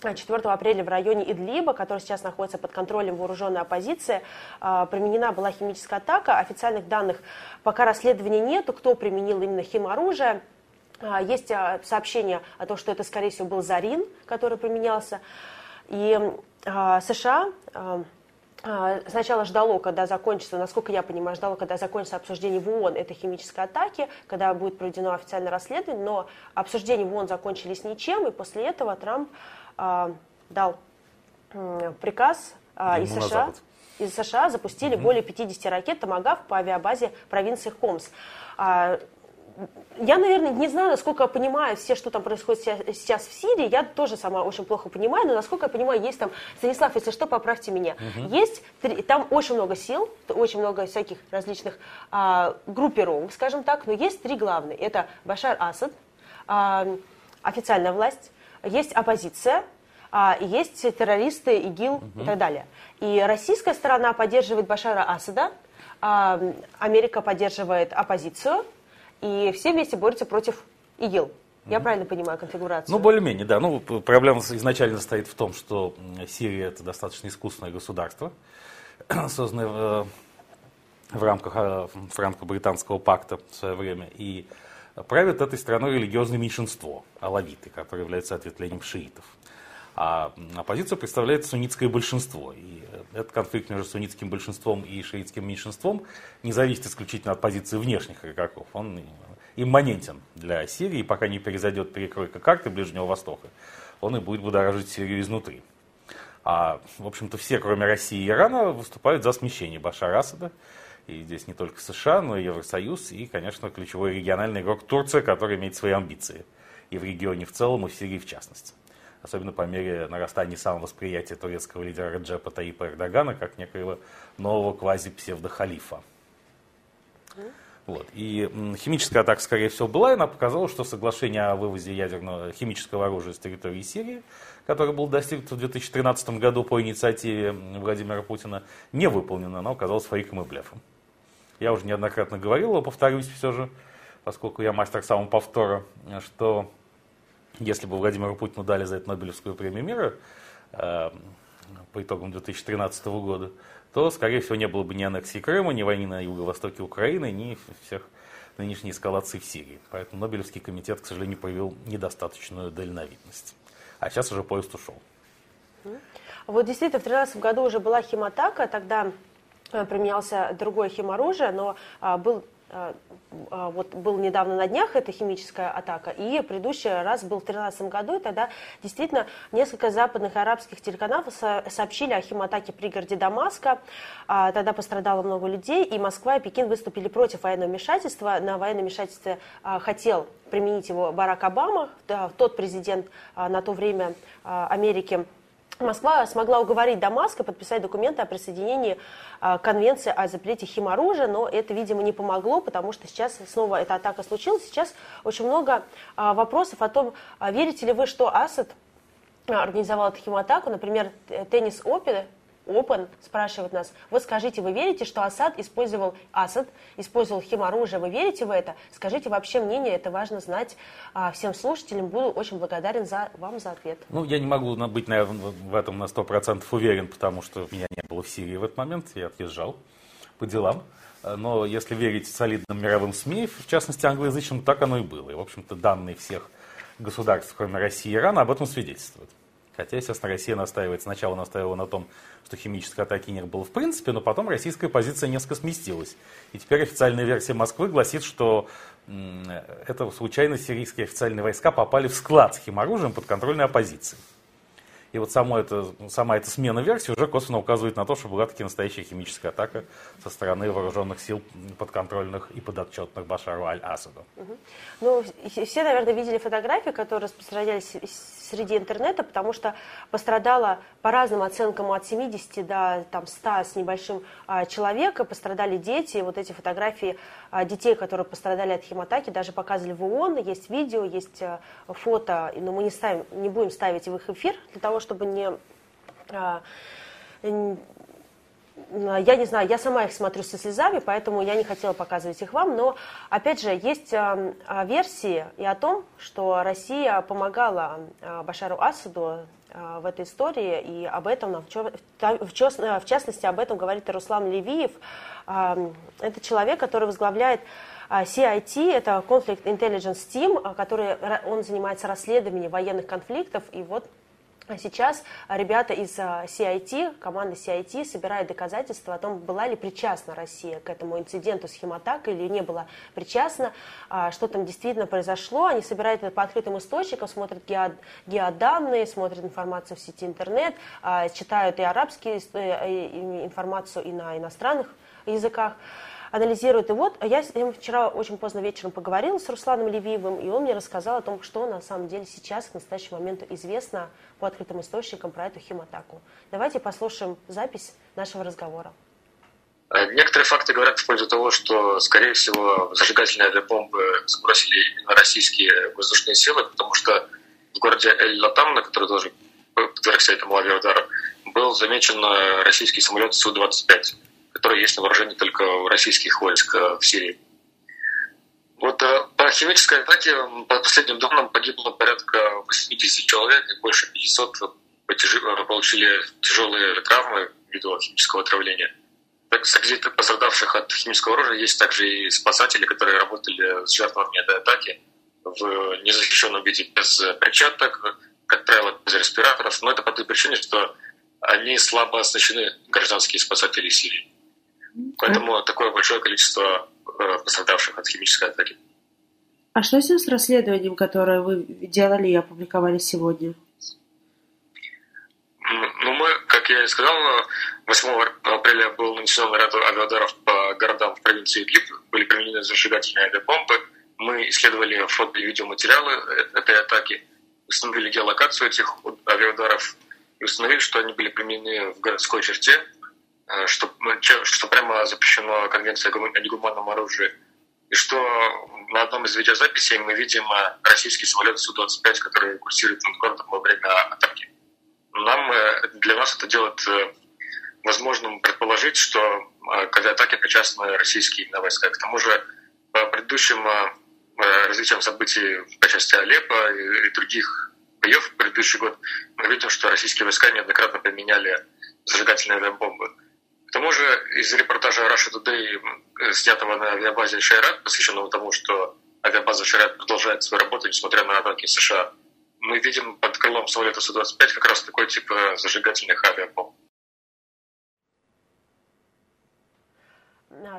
4 апреля в районе Идлиба, который сейчас находится под контролем вооруженной оппозиции, а, применена была химическая атака. Официальных данных пока расследования нету, кто применил именно химоружие. А, есть а, сообщение о том, что это, скорее всего, был Зарин, который применялся. И США сначала ждало, когда закончится, насколько я понимаю, ждало, когда закончится обсуждение в ООН этой химической атаки, когда будет проведено официальное расследование, но обсуждения в ООН закончились ничем, и после этого Трамп а, дал приказ а, из США, из США запустили угу. более 50 ракет «Томагав» по авиабазе провинции Хомс. А, я, наверное, не знаю, насколько я понимаю все, что там происходит сейчас в Сирии. Я тоже сама очень плохо понимаю, но насколько я понимаю, есть там, Станислав, если что, поправьте меня. Угу. Есть, там очень много сил, очень много всяких различных а, группировок, скажем так, но есть три главные. Это Башар Асад, а, официальная власть, есть оппозиция, а, есть террористы, ИГИЛ угу. и так далее. И российская сторона поддерживает Башара Асада, а, Америка поддерживает оппозицию, и все вместе борются против ИГИЛ. Я правильно понимаю конфигурацию? Ну, более-менее, да. Ну, проблема изначально состоит в том, что Сирия это достаточно искусственное государство, созданное в, в рамках э, франко-британского пакта в свое время. И правит этой страной религиозное меньшинство, алавиты, которые являются ответвлением шиитов. А оппозицию представляет суннитское большинство. И этот конфликт между суннитским большинством и шиитским меньшинством не зависит исключительно от позиции внешних игроков. Он имманентен для Сирии, и пока не произойдет перекройка карты Ближнего Востока, он и будет будоражить Сирию изнутри. А, в общем-то, все, кроме России и Ирана, выступают за смещение Башара Асада. И здесь не только США, но и Евросоюз, и, конечно, ключевой региональный игрок Турция, который имеет свои амбиции. И в регионе в целом, и в Сирии в частности. Особенно по мере нарастания самовосприятия турецкого лидера Раджепа Таипа Эрдогана как некоего нового квази-псевдохалифа. Вот. И химическая атака, скорее всего, была, и она показала, что соглашение о вывозе ядерного химического оружия с территории Сирии, которое было достигнуто в 2013 году по инициативе Владимира Путина, не выполнено, оно оказалось фейком и блефом. Я уже неоднократно говорил, но повторюсь все же, поскольку я мастер самоповтора, что если бы Владимиру Путину дали за это Нобелевскую премию мира э, по итогам 2013 года, то, скорее всего, не было бы ни аннексии Крыма, ни войны на юго-востоке Украины, ни всех нынешней эскалации в Сирии. Поэтому Нобелевский комитет, к сожалению, проявил недостаточную дальновидность. А сейчас уже поезд ушел. Вот действительно, в 2013 году уже была химатака, тогда применялся другое химоружие, но а, был а, а, вот был недавно на днях эта химическая атака, и предыдущий раз был в 2013 году, и тогда действительно несколько западных арабских телеканалов сообщили о химатаке в пригороде Дамаска, тогда пострадало много людей, и Москва и Пекин выступили против военного вмешательства, на военное вмешательство хотел применить его Барак Обама, тот президент на то время Америки, Москва смогла уговорить Дамаск подписать документы о присоединении а, конвенции о запрете химоружия, но это, видимо, не помогло, потому что сейчас снова эта атака случилась. Сейчас очень много а, вопросов о том, а, верите ли вы, что Асад организовал эту химатаку. Например, теннис Опи Open спрашивает нас, вы скажите, вы верите, что Асад использовал, Асад использовал химоружие, вы верите в это? Скажите вообще мнение, это важно знать а, всем слушателям, буду очень благодарен за, вам за ответ. Ну, я не могу быть, наверное, в этом на 100% уверен, потому что меня не было в Сирии в этот момент, я отъезжал по делам. Но если верить солидным мировым СМИ, в частности англоязычным, так оно и было. И, в общем-то, данные всех государств, кроме России и Ирана, об этом свидетельствуют. Хотя, естественно, Россия настаивает, сначала настаивала на том, что химической атаки не было в принципе, но потом российская позиция несколько сместилась. И теперь официальная версия Москвы гласит, что это случайно сирийские официальные войска попали в склад с химоружием под контрольной оппозицией. И вот само это, сама эта смена версии уже косвенно указывает на то, что была таки настоящая химическая атака со стороны вооруженных сил подконтрольных и подотчетных Башару Аль-Асаду. Ну, все, наверное, видели фотографии, которые распространялись среди интернета, потому что пострадало по разным оценкам от 70 до там, 100 с небольшим а, человека, пострадали дети. Вот эти фотографии детей, которые пострадали от химатаки, даже показывали в ООН. Есть видео, есть а, фото, но мы не, ставим, не будем ставить в их эфир для того, чтобы не а, я не знаю, я сама их смотрю со слезами, поэтому я не хотела показывать их вам, но, опять же, есть э, версии и о том, что Россия помогала э, Башару Асаду э, в этой истории, и об этом, в, частности, об этом говорит и Руслан Левиев. Это человек, который возглавляет CIT, это Conflict Intelligence Team, который, он занимается расследованием военных конфликтов, и вот а сейчас ребята из CIT, а, команды CIT, собирают доказательства о том, была ли причастна Россия к этому инциденту с химатак или не была причастна, а, что там действительно произошло. Они собирают это по открытым источникам, смотрят геоданные, смотрят информацию в сети интернет, читают и арабские э, информацию, и на иностранных языках анализирует. И вот я с ним вчера очень поздно вечером поговорила с Русланом Левиевым, и он мне рассказал о том, что на самом деле сейчас к настоящему моменту известно по открытым источникам про эту химатаку. Давайте послушаем запись нашего разговора. Э, некоторые факты говорят в пользу того, что, скорее всего, зажигательные авиабомбы сбросили именно российские воздушные силы, потому что в городе Эль-Латам, на который тоже подвергся этому авиаудару, был замечен э, российский самолет Су-25 которые есть на вооружении только у российских войск э, в Сирии. Вот э, по химической атаке, по последним данным, погибло порядка 80 человек, и больше 500 э, получили тяжелые травмы ввиду химического отравления. Так, среди пострадавших от химического оружия есть также и спасатели, которые работали с жертвами этой атаки в незащищенном виде, без перчаток, как правило, без респираторов. Но это по той причине, что они слабо оснащены, гражданские спасатели Сирии. Поэтому такое большое количество э, пострадавших от химической атаки. А что с расследованием, которое вы делали и опубликовали сегодня? Ну, мы, как я и сказал, 8 апреля был нанесен ряд авиаударов по городам в провинции Идлиб, были применены зажигательные авиабомбы. Мы исследовали фото и видеоматериалы э, этой атаки, установили геолокацию этих авиаударов и установили, что они были применены в городской черте, что, ну, что прямо запрещено Конвенция о негуманном оружии, и что на одном из видеозаписей мы видим э, российский самолет Су-25, который курсирует над городом во время атаки. Нам, э, для нас это делает возможным предположить, что к этой атаке причастны российские войска. К тому же по предыдущим развитием событий по части Алеппо и других боев в предыдущий год мы видим, что российские войска неоднократно применяли зажигательные бомбы. К тому же из репортажа Russia Today, э, снятого на авиабазе Шайрат, посвященного тому, что авиабаза Шайрат продолжает свою работу, несмотря на атаки США, мы видим под крылом самолета Су-25 как раз такой тип зажигательных авиабомб.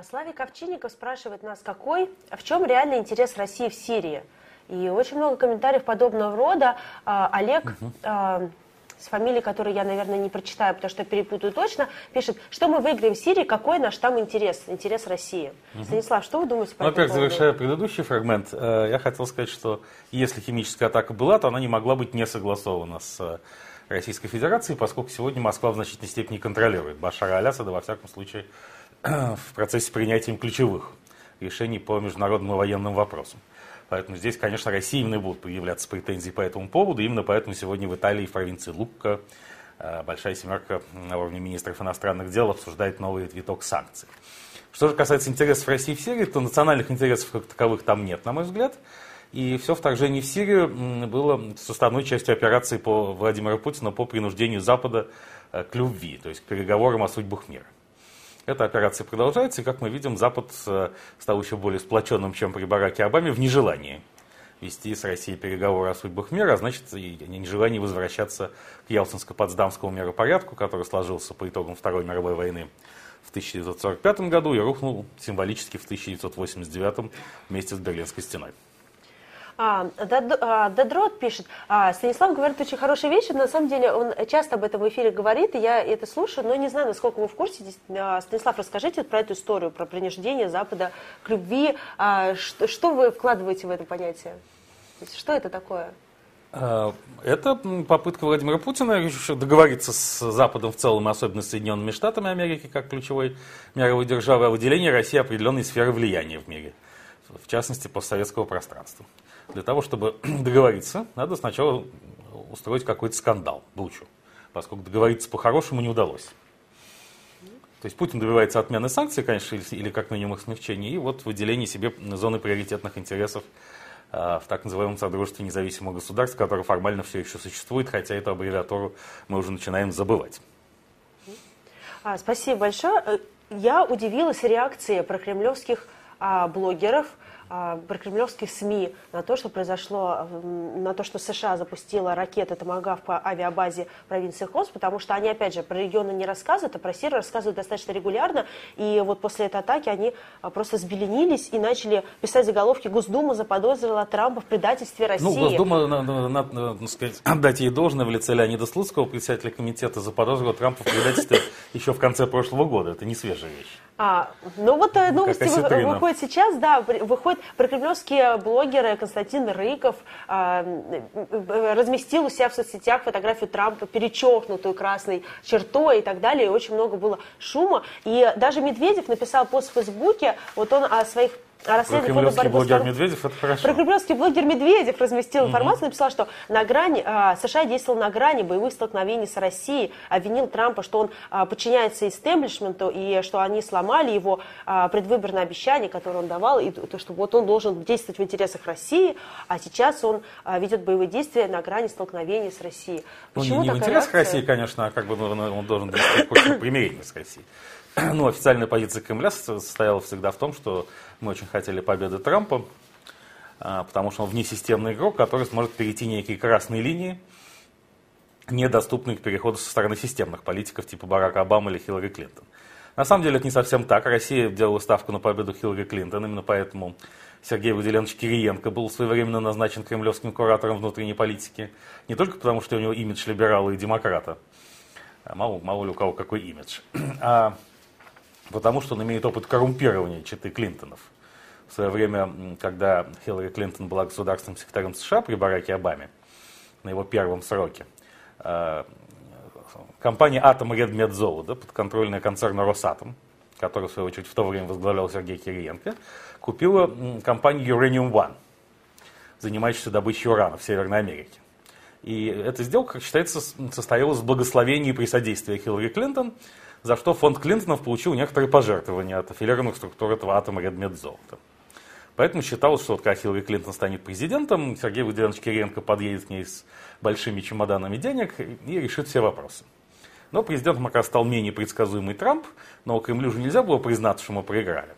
Славик Овчинников спрашивает нас, какой, в чем реальный интерес России в Сирии? И очень много комментариев подобного рода. А, Олег угу с фамилией, которую я, наверное, не прочитаю, потому что перепутаю точно, пишет, что мы выиграем в Сирии, какой наш там интерес, интерес России. Угу. Станислав, что вы думаете по ну, Во-первых, завершая предыдущий фрагмент, э, я хотел сказать, что если химическая атака была, то она не могла быть не согласована с э, Российской Федерацией, поскольку сегодня Москва в значительной степени контролирует Башара Алясада, во всяком случае, в процессе принятия ключевых решений по международным военным вопросам. Поэтому здесь, конечно, России именно будут появляться претензии по этому поводу. Именно поэтому сегодня в Италии, в провинции Лукка, э, Большая семерка на уровне министров иностранных дел обсуждает новый виток санкций. Что же касается интересов России в Сирии, то национальных интересов как таковых там нет, на мой взгляд. И все вторжение в Сирию было составной частью операции по Владимиру Путину по принуждению Запада э, к любви, то есть к переговорам о судьбах мира. Эта операция продолжается, и, как мы видим, Запад э, стал еще более сплоченным, чем при Бараке Обаме, в нежелании вести с Россией переговоры о судьбах мира, а значит, и нежелании возвращаться к Ялтинско-Потсдамскому миропорядку, который сложился по итогам Второй мировой войны в 1945 году и рухнул символически в 1989 вместе с Берлинской стеной. А, а, Дедрот пишет, а, Станислав говорит очень хорошие вещи, но на самом деле он часто об этом в эфире говорит, и я это слушаю, но не знаю, насколько вы в курсе. Станислав, расскажите про эту историю, про принуждение Запада к любви. Что, что вы вкладываете в это понятие? Что это такое? Э, это попытка Владимира Путина договориться с Западом в целом, особенно с Соединенными Штатами Америки, как ключевой мировой державы, о выделении России определенной сферы влияния в мире, в частности, постсоветского пространства. Для того, чтобы договориться, надо сначала устроить какой-то скандал, бучу, поскольку договориться по-хорошему не удалось. То есть Путин добивается отмены санкций, конечно, или, как минимум их смягчения, и вот выделение себе зоны приоритетных интересов а, в так называемом Содружестве независимых государств, которое формально все еще существует, хотя эту аббревиатуру мы уже начинаем забывать. А, спасибо большое. Э, я удивилась реакцией прокремлевских а, блогеров – прокремлевских СМИ на то, что произошло, на то, что США запустила ракеты «Томагав» по авиабазе провинции Хос, потому что они, опять же, про регионы не рассказывают, а про Сирию рассказывают достаточно регулярно, и вот после этой атаки они а, просто взбеленились и начали писать заголовки «Госдума заподозрила Трампа в предательстве ну, России». Ну, Госдума, надо, надо сказать, отдать ей должное в лице Леонида Слуцкого, председателя комитета, заподозрила Трампа в предательстве еще в конце прошлого года. Это не свежая вещь. А, ну вот э, новости вы, выходят сейчас, да, выходят прокремлевские блогеры Константин Рыков а, разместил у себя в соцсетях фотографию Трампа, перечеркнутую красной чертой и так далее, и очень много было шума. И даже Медведев написал пост в Фейсбуке, вот он о своих фонда борьбы блогер с... Медведев, это хорошо. Прокремлевский блогер Медведев разместил информацию, написал, что на грани, а, США действовал на грани боевых столкновений с Россией, обвинил Трампа, что он а, подчиняется истеблишменту и что они сломали его а, предвыборное обещание, которое он давал, и то, что вот он должен действовать в интересах России, а сейчас он а, ведет боевые действия на грани столкновений с Россией. Почему ну, не, не в интересах реакция? России, конечно, а как бы он должен действовать примирение с Россией. Ну, официальная позиция Кремля состояла всегда в том, что мы очень хотели победы Трампа, а, потому что он внесистемный игрок, который сможет перейти некие красные линии, недоступные к переходу со стороны системных политиков типа Барака Обамы или Хиллари Клинтон. На самом деле это не совсем так. Россия делала ставку на победу Хиллари Клинтон, именно поэтому Сергей Владимирович Кириенко был своевременно назначен кремлевским куратором внутренней политики. Не только потому, что у него имидж либерала и демократа, а мало, мало ли у кого какой имидж, а потому что он имеет опыт коррумпирования читы Клинтонов. В свое время, когда Хиллари Клинтон была государственным секретарем США при Бараке Обаме, на его первом сроке, э, компания «Атом» Редмедзоло, да, подконтрольная концерна «Росатом», который, в свою очередь, в то время возглавлял Сергей Кириенко, купила компанию Uranium One, занимающуюся добычей урана в Северной Америке. И эта сделка, как считается, состоялась в благословении при содействии Хиллари Клинтон – за что фонд Клинтонов получил некоторые пожертвования от аффилированных структур этого атома Редмедзолота. Поэтому считалось, что вот когда Хиллари Клинтон станет президентом, Сергей Владимирович Кириенко подъедет к ней с большими чемоданами денег и решит все вопросы. Но президентом как стал менее предсказуемый Трамп, но Кремлю же нельзя было признаться, что мы проиграли.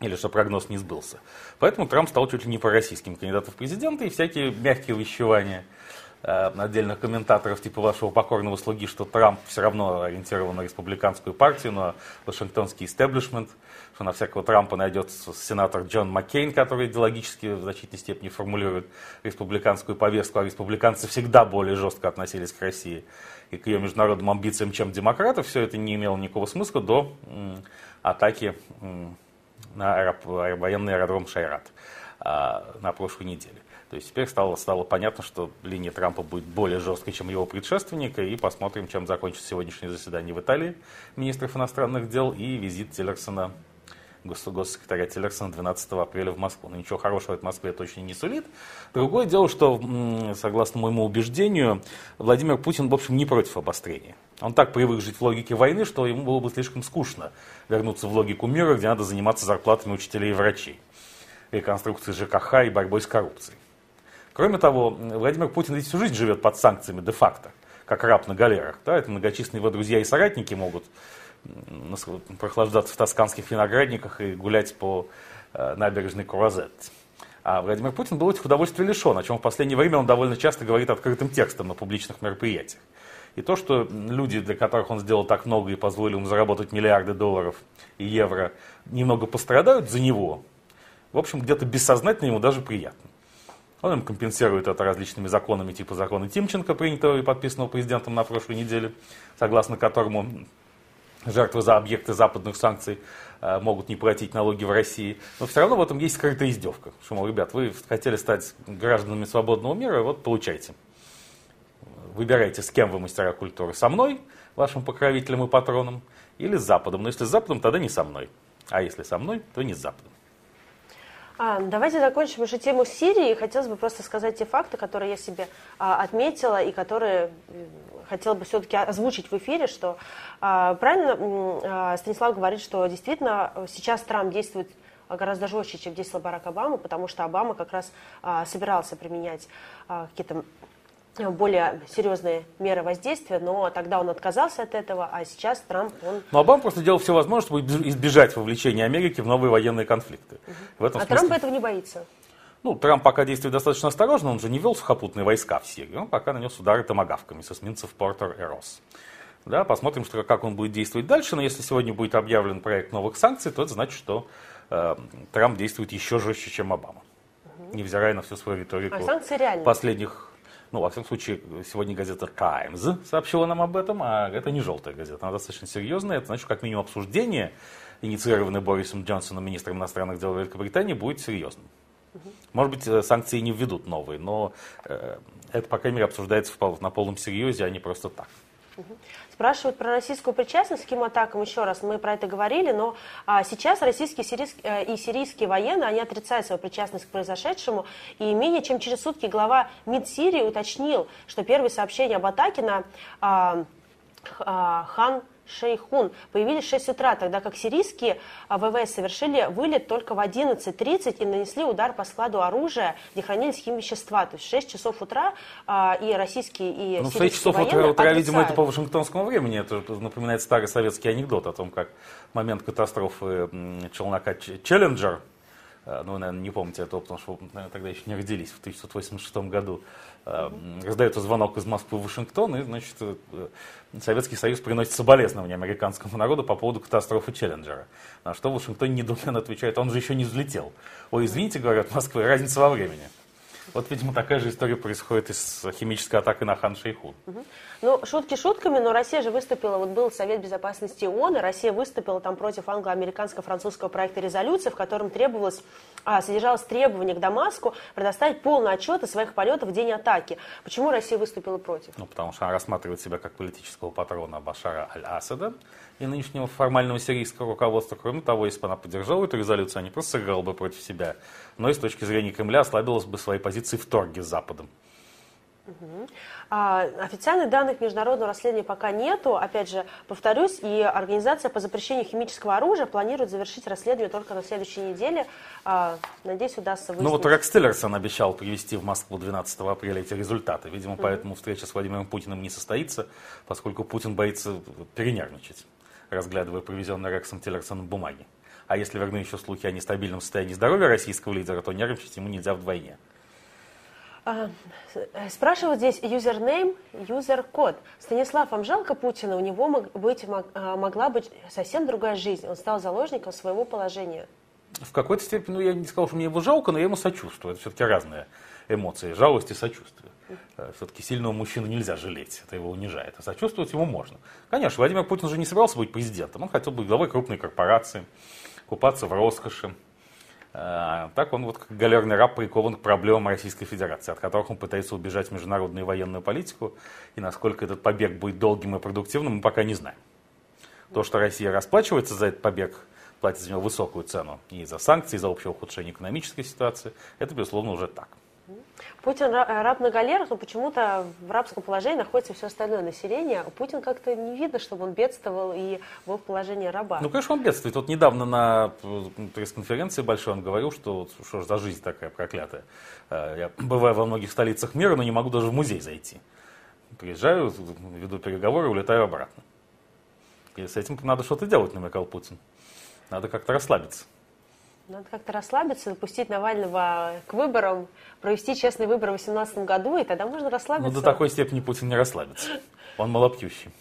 Или что прогноз не сбылся. Поэтому Трамп стал чуть ли не пророссийским кандидатом в президенты, и всякие мягкие вещевания – отдельных комментаторов типа вашего покорного слуги, что Трамп все равно ориентирован на республиканскую партию, на Вашингтонский истеблишмент, что на всякого Трампа найдется сенатор Джон Маккейн, который идеологически в значительной степени формулирует республиканскую повестку, а республиканцы всегда более жестко относились к России и к ее международным амбициям, чем демократы. Все это не имело никакого смысла до атаки на военный аэродром Шайрат а, на прошлой неделе. То есть теперь стало, стало понятно, что линия Трампа будет более жесткой, чем его предшественника, и посмотрим, чем закончится сегодняшнее заседание в Италии министров иностранных дел и визит Тиллерсона, госсекретаря Тиллерсона 12 апреля в Москву. Но ничего хорошего от Москвы точно не сулит. Другое дело, что, согласно моему убеждению, Владимир Путин, в общем, не против обострения. Он так привык жить в логике войны, что ему было бы слишком скучно вернуться в логику мира, где надо заниматься зарплатами учителей и врачей, реконструкцией ЖКХ и борьбой с коррупцией. Кроме того, Владимир Путин ведь всю жизнь живет под санкциями де-факто, как раб на галерах. Да? Это многочисленные его друзья и соратники могут прохлаждаться в тосканских виноградниках и гулять по э, набережной Куразет. А Владимир Путин был этих удовольствий лишен, о чем в последнее время он довольно часто говорит открытым текстом на публичных мероприятиях. И то, что люди, для которых он сделал так много и позволил им заработать миллиарды долларов и евро, немного пострадают за него, в общем, где-то бессознательно ему даже приятно. Он им компенсирует это различными законами, типа закона Тимченко, принятого и подписанного президентом на прошлой неделе, согласно которому жертвы за объекты западных санкций э, могут не платить налоги в России. Но все равно в этом есть скрытая издевка. Что, мол, ребят, вы хотели стать гражданами свободного мира, вот получайте. Выбирайте, с кем вы мастера культуры. Со мной, вашим покровителем и патроном, или с Западом. Но если с Западом, тогда не со мной. А если со мной, то не с Западом. А, давайте закончим уже тему Сирии. Хотелось бы просто сказать те факты, которые я себе а, отметила и которые хотела бы все-таки озвучить в эфире, что а, правильно а, Станислав говорит, что действительно сейчас Трамп действует гораздо жестче, чем действовал Барак Обама, потому что Обама как раз а, собирался применять а, какие-то более серьезные меры воздействия, но тогда он отказался от этого, а сейчас Трамп, он... Но Обама просто делал все возможное, чтобы избежать вовлечения Америки в новые военные конфликты. Угу. В этом а смысле... Трамп этого не боится? Ну, Трамп пока действует достаточно осторожно, он же не вел сухопутные войска в Сирию, он пока нанес удары томогавками с эсминцев Портер и Росс. Да, посмотрим, что, как он будет действовать дальше, но если сегодня будет объявлен проект новых санкций, то это значит, что э, Трамп действует еще жестче, чем Обама, угу. невзирая на всю свою риторику а последних ну, во всяком случае, сегодня газета Times сообщила нам об этом, а это не желтая газета, она достаточно серьезная. Это значит, как минимум обсуждение, инициированное Борисом Джонсоном, министром иностранных дел Великобритании, будет серьезным. Может быть, э, санкции не введут новые, но э, это, по крайней мере, обсуждается на полном серьезе, а не просто так. Спрашивают про российскую причастность к атакам еще раз. Мы про это говорили, но а, сейчас российские э, и сирийские военные, они отрицают свою причастность к произошедшему. И менее чем через сутки глава МИД Сирии уточнил, что первые сообщения об атаке на а, а, Хан Шейхун появились в 6 утра, тогда как сирийские а, ВВС совершили вылет только в 11.30 и нанесли удар по складу оружия, где хранились химвещества. То есть в 6 часов утра а, и российские, и ну, сирийские 6 часов утра, утра видимо, это по вашингтонскому времени. Это напоминает старый советский анекдот о том, как момент катастрофы челнока «Челленджер», э, ну, вы, наверное, не помните этого, потому что вы, наверное, тогда еще не родились в 1986 году. Э, раздается звонок из Москвы в Вашингтон, и, значит, э, Советский Союз приносит соболезнования американскому народу по поводу катастрофы Челленджера. На что в Вашингтоне недоуменно отвечает, он же еще не взлетел. Ой, извините, говорят Москвы, разница во времени. Вот, видимо, такая же история происходит и с химической атакой на Хан Шейхун. Угу. Ну, шутки шутками, но Россия же выступила, вот был Совет Безопасности ООН, и Россия выступила там против англо-американско-французского проекта резолюции, в котором требовалось, а, содержалось требование к Дамаску предоставить полный отчет о своих полетах в день атаки. Почему Россия выступила против? Ну, потому что она рассматривает себя как политического патрона Башара Аль-Асада и нынешнего формального сирийского руководства. Кроме того, если бы она поддержала эту резолюцию, она не просто сыграла бы против себя, но и с точки зрения Кремля ослабилась бы свои позиции в торге с Западом. Угу. А, официальных данных международного расследования пока нету. Опять же, повторюсь, и Организация по запрещению химического оружия планирует завершить расследование только на следующей неделе. А, надеюсь, удастся выяснить. Ну вот Рекс Тиллерсон обещал привести в Москву 12 апреля эти результаты. Видимо, угу. поэтому встреча с Владимиром Путиным не состоится, поскольку Путин боится перенервничать, разглядывая привезенные Рексом Тиллерсоном бумаги. А если верны еще слухи о нестабильном состоянии здоровья российского лидера, то нервничать ему нельзя вдвойне. А, спрашивают здесь юзернейм, юзер-код. Станислав, вам жалко Путина? У него мог быть, а, могла быть совсем другая жизнь. Он стал заложником своего положения. В какой-то степени, ну, я не сказал, что мне его жалко, но я ему сочувствую. Это все-таки разные эмоции. Жалость и сочувствие. Э, все-таки сильного мужчину нельзя жалеть, это его унижает. А сочувствовать ему можно. Конечно, Владимир Путин же не собирался быть президентом. Он хотел быть главой крупной корпорации, купаться в роскоши, а, так он вот как галерный раб прикован к проблемам Российской Федерации, от которых он пытается убежать в международную военную политику. И насколько этот побег будет долгим и продуктивным, мы пока не знаем. То, что Россия расплачивается за этот побег, платит за него высокую цену и за санкции, и за общее ухудшение экономической ситуации, это, безусловно, уже так. Путин раб на галерах, но почему-то в рабском положении находится все остальное население. Путин как-то не видно, чтобы он бедствовал и был в положении раба. Ну, конечно, он бедствует. Вот недавно на пресс-конференции большой он говорил, что что же за жизнь такая проклятая. Э, я бываю во многих столицах мира, но не могу даже в музей зайти. Приезжаю, веду переговоры, улетаю обратно. И с этим надо что-то делать, намекал Путин. Надо как-то расслабиться. Надо как-то расслабиться, допустить Навального к выборам, провести честный выбор в 2018 году, и тогда можно расслабиться. Ну, до такой степени Путин не расслабится. Он малопьющий.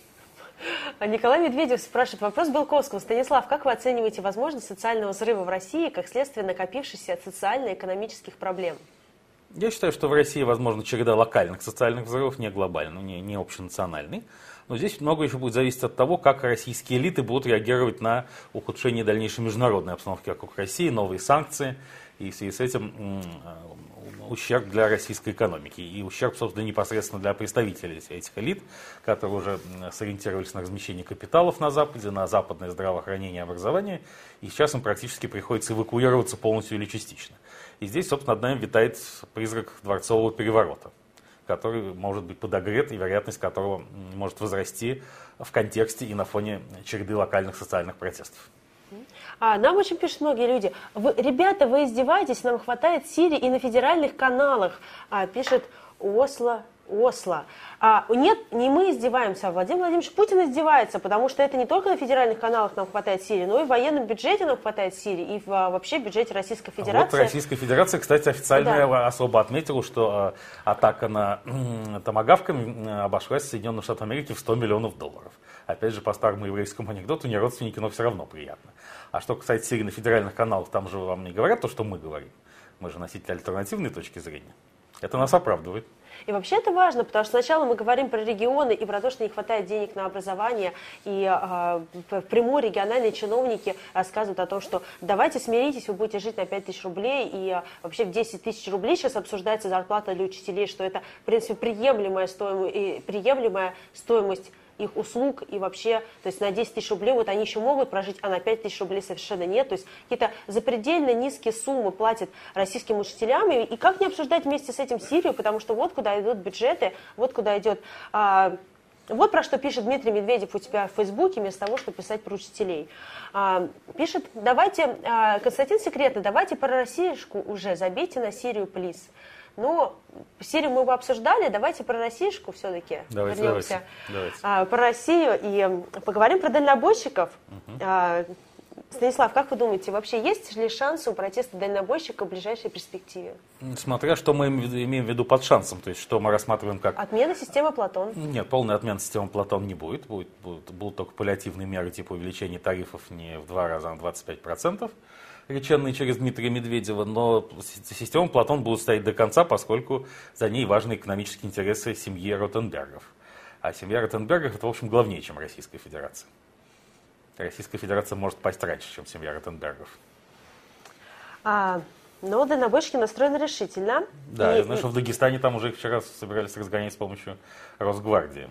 А Николай Медведев спрашивает вопрос Белковского. Станислав, как вы оцениваете возможность социального взрыва в России как следствие накопившихся социально-экономических проблем? Я считаю, что в России, возможно, череда локальных социальных взрывов, не глобальный, не, не общенациональный. Но здесь много еще будет зависеть от того, как российские элиты будут реагировать на ухудшение дальнейшей международной обстановки вокруг России, новые санкции. И в связи с этим ущерб для российской экономики и ущерб, собственно, непосредственно для представителей этих элит, которые уже сориентировались на размещение капиталов на Западе, на западное здравоохранение и образование, и сейчас им практически приходится эвакуироваться полностью или частично. И здесь, собственно, над нами витает призрак дворцового переворота, который может быть подогрет и вероятность которого может возрасти в контексте и на фоне череды локальных социальных протестов. А, нам очень пишут многие люди, вы, ребята, вы издеваетесь, нам хватает Сирии и на федеральных каналах, а, пишет Осло, Осло. А, нет, не мы издеваемся, а Владимир Владимирович Путин издевается, потому что это не только на федеральных каналах нам хватает Сирии, но и в военном бюджете нам хватает Сирии, и в, а, вообще бюджете Российской Федерации. Вот Российская Федерация, кстати, официально да. особо отметила, что э, атака на Томагавками обошлась Соединенных Штатов Америки в 100 миллионов долларов. Опять же, по старому еврейскому анекдоту, не родственники, но все равно приятно. А что касается Сирии на федеральных каналах, там же вам не говорят то, что мы говорим. Мы же носители альтернативной точки зрения. Это нас оправдывает. И вообще это важно, потому что сначала мы говорим про регионы и про то, что не хватает денег на образование, и э, впрямую региональные чиновники рассказывают о том, что давайте смиритесь, вы будете жить на 5 тысяч рублей, и вообще в 10 тысяч рублей сейчас обсуждается зарплата для учителей, что это, в принципе, приемлемая стоимость, приемлемая стоимость их услуг и вообще, то есть на 10 тысяч рублей вот они еще могут прожить, а на 5 тысяч рублей совершенно нет. То есть какие-то запредельно низкие суммы платят российским учителям. И, как не обсуждать вместе с этим Сирию, потому что вот куда идут бюджеты, вот куда идет... А, вот про что пишет Дмитрий Медведев у тебя в Фейсбуке, вместо того, чтобы писать про учителей. А, пишет, давайте, а, Константин Секретный, давайте про Россиюшку уже, забейте на Сирию, плиз. Но Сирию мы бы обсуждали, давайте про Российшку все-таки давайте, вернемся. Давайте, давайте. про Россию и поговорим про дальнобойщиков. Угу. Станислав, как вы думаете, вообще есть ли шансы у протеста дальнобойщика в ближайшей перспективе? Смотря, что мы имеем в виду под шансом, то есть что мы рассматриваем как... Отмена системы Платон? Нет, полная отмена системы Платон не будет. будет, будет будут только паллиативные меры типа увеличения тарифов не в два раза, а на 25% реченные через Дмитрия Медведева, но система Платон будет стоять до конца, поскольку за ней важны экономические интересы семьи Ротенбергов. А семья Ротенбергов это, в общем, главнее, чем Российская Федерация. Российская Федерация может пасть раньше, чем семья Ротенбергов. А, но дальнобойщики настроены решительно. Да, и, я знаю, и... что в Дагестане там уже вчера собирались разгонять с помощью Росгвардии.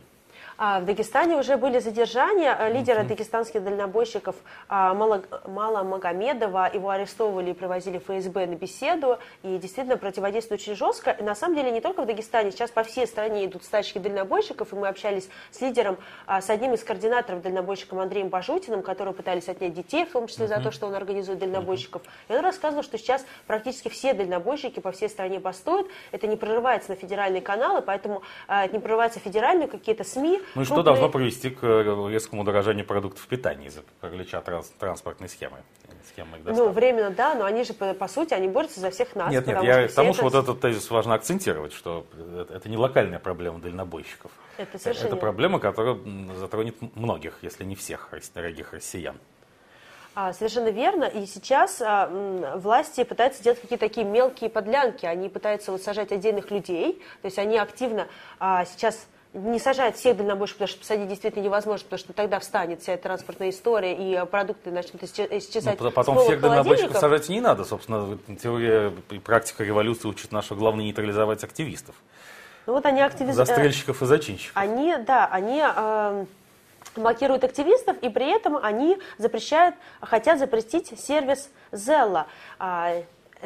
А, в Дагестане уже были задержания э, лидера дагестанских дальнобойщиков а, Мала Магомедова. Его арестовывали и привозили в ФСБ на беседу. И действительно противодействуют очень жестко. И на самом деле не только в Дагестане. Сейчас по всей стране идут стачки дальнобойщиков. И мы общались с лидером, а, с одним из координаторов дальнобойщиком Андреем Бажутиным, который пытались отнять детей, в том числе за то, что он организует дальнобойщиков. И он рассказывал, что сейчас практически все дальнобойщики по всей стране бастуют. Это не прорывается на федеральные каналы, поэтому это не прорывается федеральные какие-то СМИ. Ну и что должно привести к э, резкому удорожанию продуктов питания из-за паралича транс транспортной схемы? схемы ну, временно, да, но они же, по, сути, они борются за всех нас. Нет, нет, я к тому, это... что вот этот тезис важно акцентировать, что это не локальная проблема дальнобойщиков. Это совершенно Это проблема, которая затронет многих, если не всех дорогих россиян. А, совершенно верно. И сейчас а, власти пытаются делать какие-то такие мелкие подлянки. Они пытаются вот сажать отдельных людей. То есть они активно а, сейчас не сажают всех дальнобойщиков, потому что посадить действительно невозможно, потому что тогда встанет вся эта транспортная история, и продукты начнут исчезать. Ну, потом всех дальнобойщиков сажать не надо. Собственно, теория и практика революции учит нас, что главное нейтрализовать активистов. Ну вот они активизируют. Застрельщиков и зачинщиков. Они, да, они э, блокируют активистов, и при этом они запрещают, хотят запретить сервис Zella.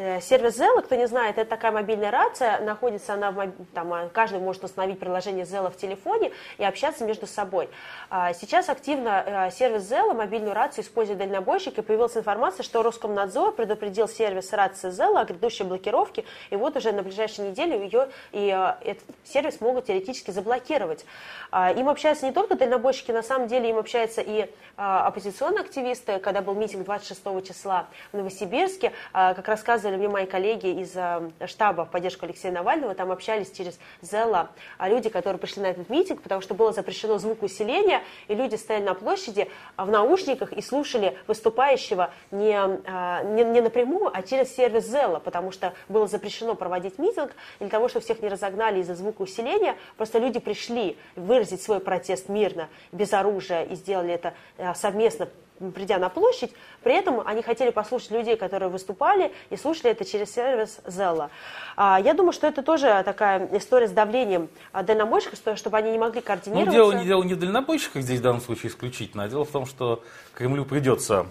Э, сервис Zella, кто не знает, это такая мобильная рация, находится она, в, там, а, каждый может установить приложение Zella в телефоне и общаться между собой. А, сейчас активно э, сервис Zella, мобильную рацию использует дальнобойщики, появилась информация, что Роскомнадзор предупредил сервис рации Zella о грядущей блокировке, и вот уже на ближайшей неделе ее и э, этот сервис могут теоретически заблокировать. А, им общаются не только дальнобойщики, на самом деле им общаются и оппозиционные активисты, когда был митинг 26 числа в Новосибирске, как рассказывали рассказывали мне мои коллеги из э, штаба в поддержку Алексея Навального, там общались через Зелла а люди, которые пришли на этот митинг, потому что было запрещено звукоусиление, и люди стояли на площади а, в наушниках и слушали выступающего не, а, не, не напрямую, а через сервис Зелла, потому что было запрещено проводить митинг, для того, чтобы всех не разогнали из-за звукоусиления, просто люди пришли выразить свой протест мирно, без оружия, и сделали это а, совместно придя на площадь, при этом они хотели послушать людей, которые выступали, и слушали это через сервис Зелла. Я думаю, что это тоже такая история с давлением дальнобойщиков, чтобы они не могли координироваться. Ну, дело, не, дело не в дальнобойщиках здесь в данном случае исключительно, а дело в том, что Кремлю придется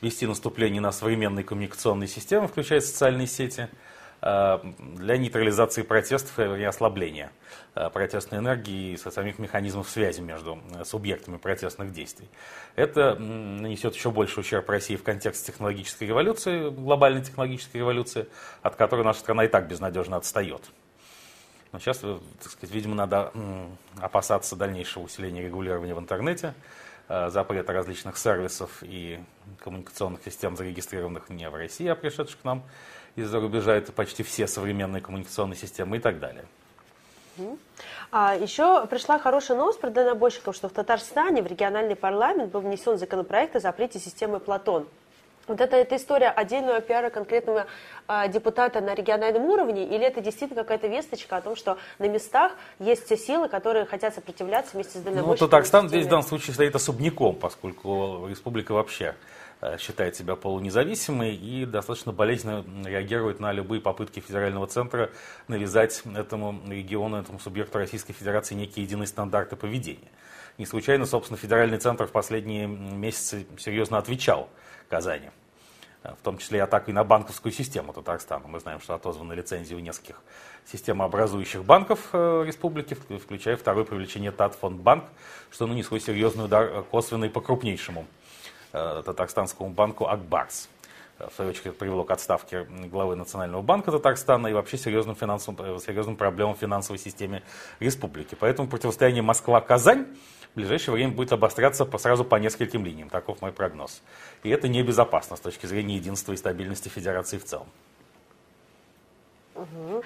вести наступление на современные коммуникационные системы, включая социальные сети, для нейтрализации протестов и ослабления э, протестной энергии и самих механизмов связи между э, субъектами протестных действий. Это нанесет еще больше ущерб России в контексте технологической революции, глобальной технологической революции, от которой наша страна и так безнадежно отстает. Но сейчас, так сказать, видимо, надо опасаться дальнейшего усиления регулирования в интернете, запрета различных сервисов и коммуникационных систем, зарегистрированных не в России, а пришедших к нам из-за рубежа это почти все современные коммуникационные системы и так далее. А еще пришла хорошая новость про дальнобойщиков, что в Татарстане в региональный парламент был внесен законопроект о запрете системы Платон. Вот это, это история отдельного пиара конкретного а, депутата на региональном уровне, или это действительно какая-то весточка о том, что на местах есть те силы, которые хотят сопротивляться вместе с дальнобойщиками? Ну, Татарстан здесь в данном случае стоит особняком, поскольку республика вообще Э, считает себя полунезависимой и достаточно болезненно реагирует на любые попытки федерального центра навязать этому региону, этому субъекту Российской Федерации некие единые стандарты поведения. Не случайно, собственно, федеральный центр в последние месяцы серьезно отвечал Казани э, в том числе и атакой на банковскую систему Татарстана. Мы знаем, что отозваны лицензии у нескольких системообразующих банков э, республики, включая второе привлечение Татфондбанк, что нанесло серьезный удар косвенный по крупнейшему Э, татарстанскому банку «Акбарс». Э, в свою очередь привело к отставке главы Национального банка Татарстана и вообще серьезным, финансовым, э, серьезным проблемам в финансовой системе республики. Поэтому противостояние Москва-Казань в ближайшее время будет обостряться по, сразу по нескольким линиям. Таков мой прогноз. И это небезопасно с точки зрения единства и стабильности Федерации в целом. Угу.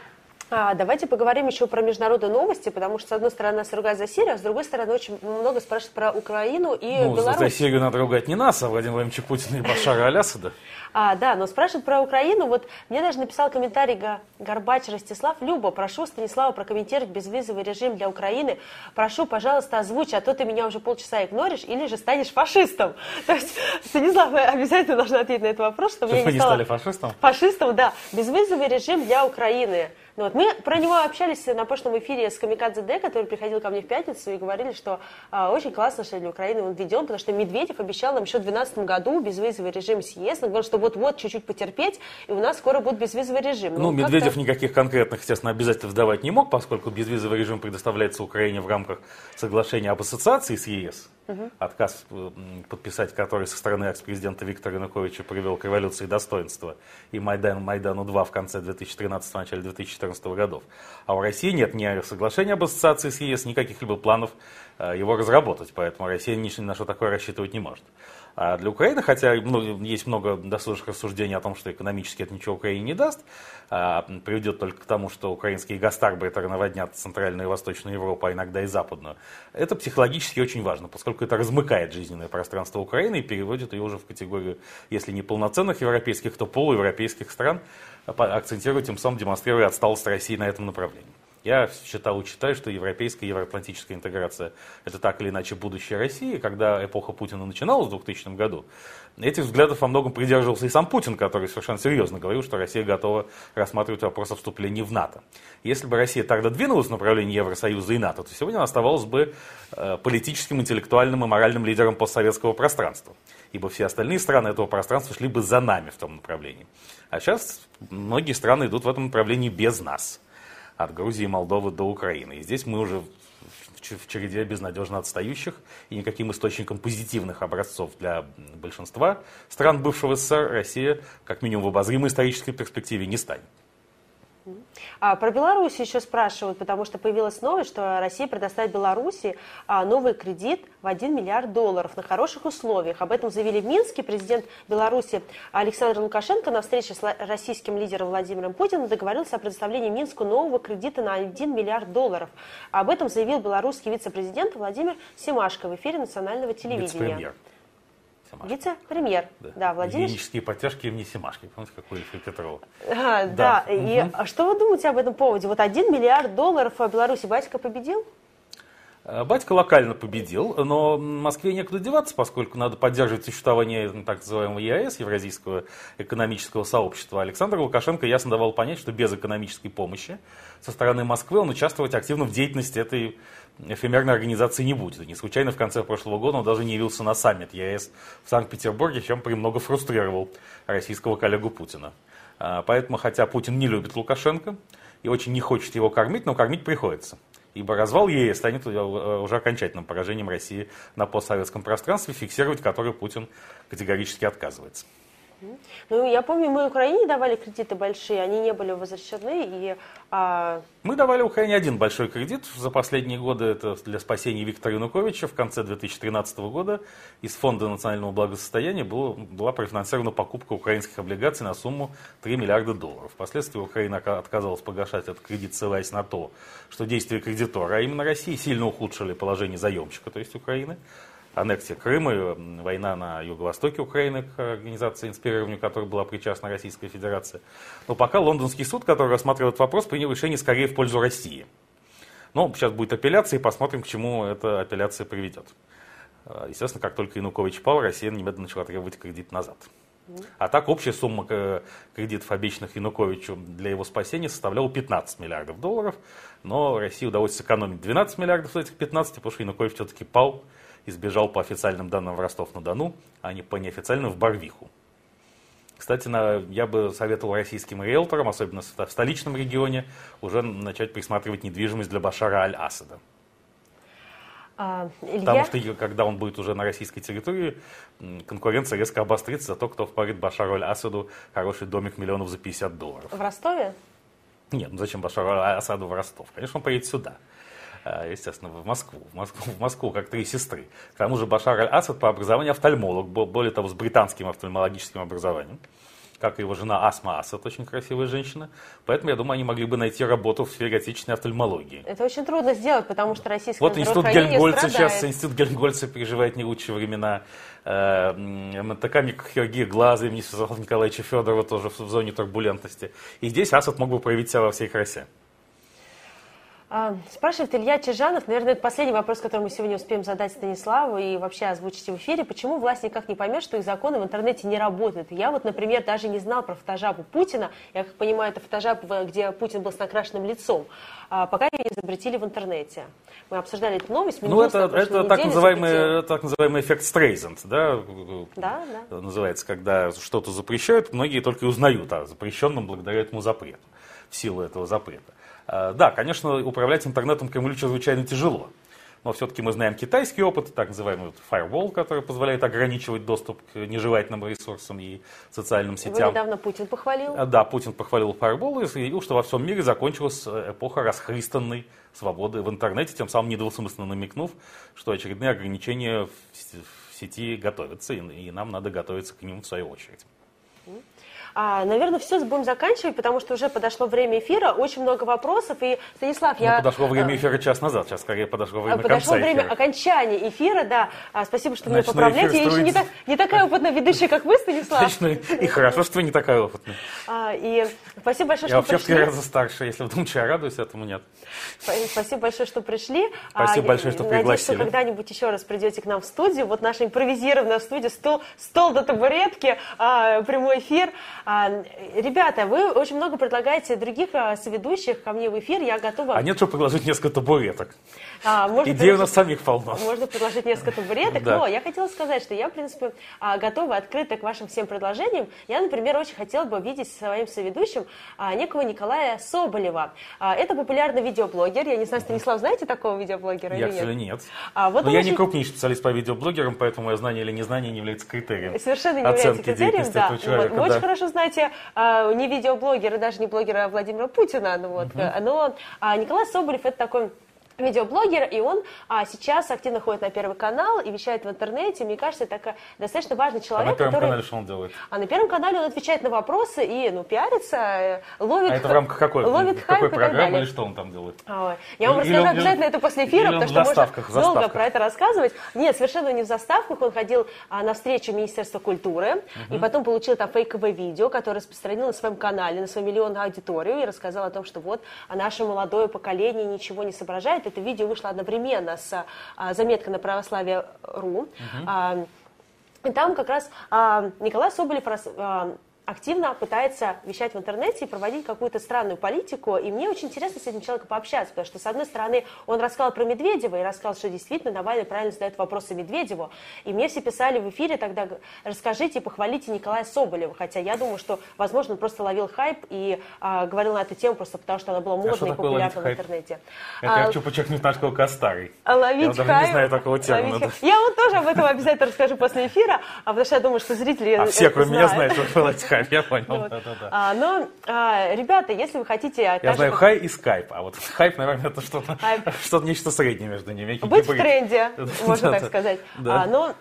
А, давайте поговорим еще про международные новости, потому что, с одной стороны, нас ругают за Сирию, а с другой стороны, очень много спрашивают про Украину и ну, Беларусь. За Сирию надо ругать не нас, а Владимира Владимировича Путина и Башара Алясада. А, да, но спрашивают про Украину. Вот мне даже написал комментарий Горбач Ростислав. Люба, прошу Станислава прокомментировать безвизовый режим для Украины. Прошу, пожалуйста, озвучь, а то ты меня уже полчаса игноришь или же станешь фашистом. То есть, Станислав, вы обязательно должны ответить на этот вопрос, чтобы я не, не стали фашистом? Фашистом, да. Безвизовый режим для Украины. Ну, вот мы про него общались на прошлом эфире с Камикадзе Д, который приходил ко мне в пятницу и говорили, что а, очень классно, что для Украины он введен, потому что Медведев обещал нам еще в 2012 году безвизовый режим с ЕС. Он говорил, что вот-вот чуть-чуть потерпеть, и у нас скоро будет безвизовый режим. Ну, ну Медведев никаких конкретных, естественно, обязательств давать не мог, поскольку безвизовый режим предоставляется Украине в рамках соглашения об ассоциации с ЕС угу. отказ подписать который со стороны экс-президента Виктора Януковича привел к революции достоинства и Майдан, Майдану-2 в конце 2013 начале 2014 годов. А у России нет ни соглашения об ассоциации с ЕС, ни каких-либо планов э, его разработать, поэтому Россия ни на что такое рассчитывать не может. А для Украины, хотя ну, есть много досужих рассуждений о том, что экономически это ничего Украине не даст, а, приведет только к тому, что украинские гастарбайтеры наводнят Центральную и Восточную Европу, а иногда и Западную, это психологически очень важно, поскольку это размыкает жизненное пространство Украины и переводит ее уже в категорию, если не полноценных европейских, то полуевропейских стран, акцентируя тем самым, демонстрируя отсталость России на этом направлении. Я считал и считаю, что европейская и евроатлантическая интеграция – это так или иначе будущее России. Когда эпоха Путина начиналась в 2000 году, этих взглядов во многом придерживался и сам Путин, который совершенно серьезно говорил, что Россия готова рассматривать вопрос о вступлении в НАТО. Если бы Россия тогда двинулась в направлении Евросоюза и НАТО, то сегодня она оставалась бы э, политическим, интеллектуальным и моральным лидером постсоветского пространства. Ибо все остальные страны этого пространства шли бы за нами в том направлении. А сейчас многие страны идут в этом направлении без нас от Грузии Молдовы до Украины. И здесь мы уже в череде безнадежно отстающих, и никаким источником позитивных образцов для большинства стран бывшего СССР Россия, как минимум в обозримой исторической перспективе, не станет. А, про Беларусь еще спрашивают, потому что появилась новость, что Россия предоставит Беларуси а, новый кредит в 1 миллиард долларов на хороших условиях. Об этом заявили в Минске. Президент Беларуси Александр Лукашенко на встрече с российским лидером Владимиром Путиным договорился о предоставлении Минску нового кредита на 1 миллиард долларов. Об этом заявил белорусский вице-президент Владимир Семашко в эфире национального телевидения. Семашко. Вице-премьер, да. да, Владимир. Гигиенические подтяжки имени Семашки. Помните, какой Ильфа Петрова? А, да, да. И угу. что вы думаете об этом поводе? Вот один миллиард долларов в Беларуси батька победил? Э, батька локально победил, но Москве некуда деваться, поскольку надо поддерживать существование так называемого ЕАЭС, Евразийского экономического сообщества. Александр Лукашенко ясно давал понять, что без экономической помощи со стороны Москвы он участвовать активно в деятельности этой эфемерной организации не будет. Не случайно в конце прошлого года он даже не явился на саммит ЕС в Санкт-Петербурге, чем премного фрустрировал российского коллегу Путина. А, поэтому, хотя Путин не любит Лукашенко и очень не хочет его кормить, но кормить приходится. Ибо развал ЕС станет э, уже окончательным поражением России на постсоветском пространстве, фиксировать который Путин категорически отказывается. Ну, я помню, мы Украине давали кредиты большие, они не были возвращены. И, а... Мы давали Украине один большой кредит за последние годы, это для спасения Виктора Януковича. В конце 2013 года из Фонда национального благосостояния было, была профинансирована покупка украинских облигаций на сумму 3 миллиарда долларов. Впоследствии Украина отказалась погашать этот кредит, ссылаясь на то, что действия кредитора, а именно России, сильно ухудшили положение заемщика, то есть Украины аннексия Крыма, война на юго-востоке Украины к организации инспирированию, которой была причастна Российская Федерация. Но пока лондонский суд, который рассматривает этот вопрос, принял решение скорее в пользу России. Но сейчас будет апелляция, и посмотрим, к чему эта апелляция приведет. А, естественно, как только Янукович пал, Россия немедленно начала требовать кредит назад. А так общая сумма кредитов, обещанных Януковичу для его спасения, составляла 15 миллиардов долларов. Но России удалось сэкономить 12 миллиардов из этих 15, потому что Янукович все-таки пал и сбежал по официальным данным в Ростов-на-Дону, а не по неофициальным в Барвиху. Кстати, на, я бы советовал российским риэлторам, особенно в столичном регионе, уже начать присматривать недвижимость для Башара Аль-Асада. А, Илья? Потому что когда он будет уже на российской территории, конкуренция резко обострится за то, кто впарит Башару Аль-Асаду хороший домик миллионов за 50 долларов. В Ростове? Нет, ну зачем Башару Аль-Асаду в Ростов? Конечно, он поедет сюда. А, естественно, в Москву, в Москву, в Москву как три сестры. К тому же Башар Аль-Асад по образованию офтальмолог, более того, с британским офтальмологическим образованием как и его жена Асма Асад, очень красивая женщина. Поэтому, я думаю, они могли бы найти работу в сфере отечественной офтальмологии. Это очень трудно сделать, потому что российское Вот институт Гельмгольца сейчас, институт Гельмгольца переживает не лучшие времена. Э, МТК микрохирургии глаза имени Святослава Николаевича Федорова тоже в зоне турбулентности. И здесь Асад мог бы проявить себя во всей красе. А, спрашивает Илья Чижанов, наверное, это последний вопрос, который мы сегодня успеем задать Станиславу и вообще озвучить в эфире. Почему власть никак не поймет, что их законы в интернете не работают? Я вот, например, даже не знал про фотожабу Путина. Я как понимаю, это фотожаб, где Путин был с накрашенным лицом. А, пока ее не изобретили в интернете. Мы обсуждали эту новость. Ну, это, это так, называемый, так называемый эффект Стрейзенд, да? Да, да. Называется, когда что-то запрещают, многие только и узнают о запрещенном благодаря этому запрету, в силу этого запрета. Э, да, конечно, управлять интернетом Кремлю чрезвычайно тяжело. Но все-таки мы знаем китайский опыт, так называемый firewall, который позволяет ограничивать доступ к нежелательным ресурсам и социальным сетям. Вы недавно Путин похвалил. Э, да, Путин похвалил firewall и заявил, что во всем мире закончилась э, эпоха расхристанной свободы в интернете, тем самым недвусмысленно намекнув, что очередные ограничения в сети готовятся, и нам надо готовиться к ним в свою очередь. А, наверное, все будем заканчивать, потому что уже подошло время эфира, очень много вопросов. И, Станислав, я... Ну, подошло время эфира час назад, сейчас скорее подошло время подошло время эфира. окончания эфира, да. А, спасибо, что меня поправляете. Я еще не, так, не такая опытная ведущая, как вы, Станислав. Значит, и хорошо, что вы не такая опытная. А, и спасибо большое, я что вообще пришли. Я вообще в раза старше, если думаете, я радуюсь этому, нет. Спасибо большое, что пришли. Спасибо а, большое, что пригласили. Надеюсь, что когда-нибудь еще раз придете к нам в студию. Вот наша импровизированная студия, стол, стол до табуретки, а, прямой эфир. А, ребята, вы очень много предлагаете других а, соведущих ко мне в эфир. Я готова... А нет, что предложить несколько табуреток? А, можно Идей у нас самих полно. Можно предложить несколько табуреток. да. Но я хотела сказать, что я, в принципе, а, готова открыта к вашим всем предложениям. Я, например, очень хотела бы видеть своим соведущим а, некого Николая Соболева. Это популярный видеоблогер. Я не знаю, Станислав, знаете такого видеоблогера я, или нет? Я, нет. А, вот Но я очень... не крупнейший специалист по видеоблогерам, поэтому мое знание или незнание не является критерием. Совершенно не является критерием, да. Человека, Мы да. очень хорошо знаете, а, не видеоблогер и даже не блогера Владимира Путина, ну вот, uh-huh. но а, Николай Соболев это такой видеоблогер, и он а, сейчас активно ходит на Первый канал и вещает в интернете. Мне кажется, это достаточно важный человек, а на Первом который... канале что он делает? А на Первом канале он отвечает на вопросы и, ну, пиарится, э, ловит... А это в рамках какой? Ловит какой программы или что он там делает? Ой, я вам или, расскажу или, обязательно или, это после эфира, потому что можно долго про это рассказывать. Нет, совершенно не в заставках. Он ходил а, на встречу Министерства культуры, угу. и потом получил там фейковое видео, которое распространил на своем канале, на свою миллионную аудиторию, и рассказал о том, что вот а наше молодое поколение ничего не соображает. Это видео вышло одновременно с а, заметкой на православие.ру. Угу. А, и там как раз а, Николай Соболев а, активно пытается вещать в интернете и проводить какую-то странную политику. И мне очень интересно с этим человеком пообщаться, потому что, с одной стороны, он рассказал про Медведева и рассказал, что действительно Навальный правильно задает вопросы Медведеву. И мне все писали в эфире тогда, расскажите и похвалите Николая Соболева. Хотя я думаю, что, возможно, он просто ловил хайп и а, говорил на эту тему просто потому, что она была а модной а и популярной в интернете. Это а, я хочу подчеркнуть, насколько старый. Ловить я хайп. не знаю такого термина. Я вот тоже об этом обязательно расскажу после эфира, а потому что я думаю, что зрители А все, кроме меня, знают, что ловить хайп я понял. Вот. Да, да, да. А, но, а, ребята, если вы хотите... Я также... знаю хай и скайп, а вот хайп, наверное, это что-то, что-то нечто среднее между ними. Быть в тренде, можно так сказать. А, но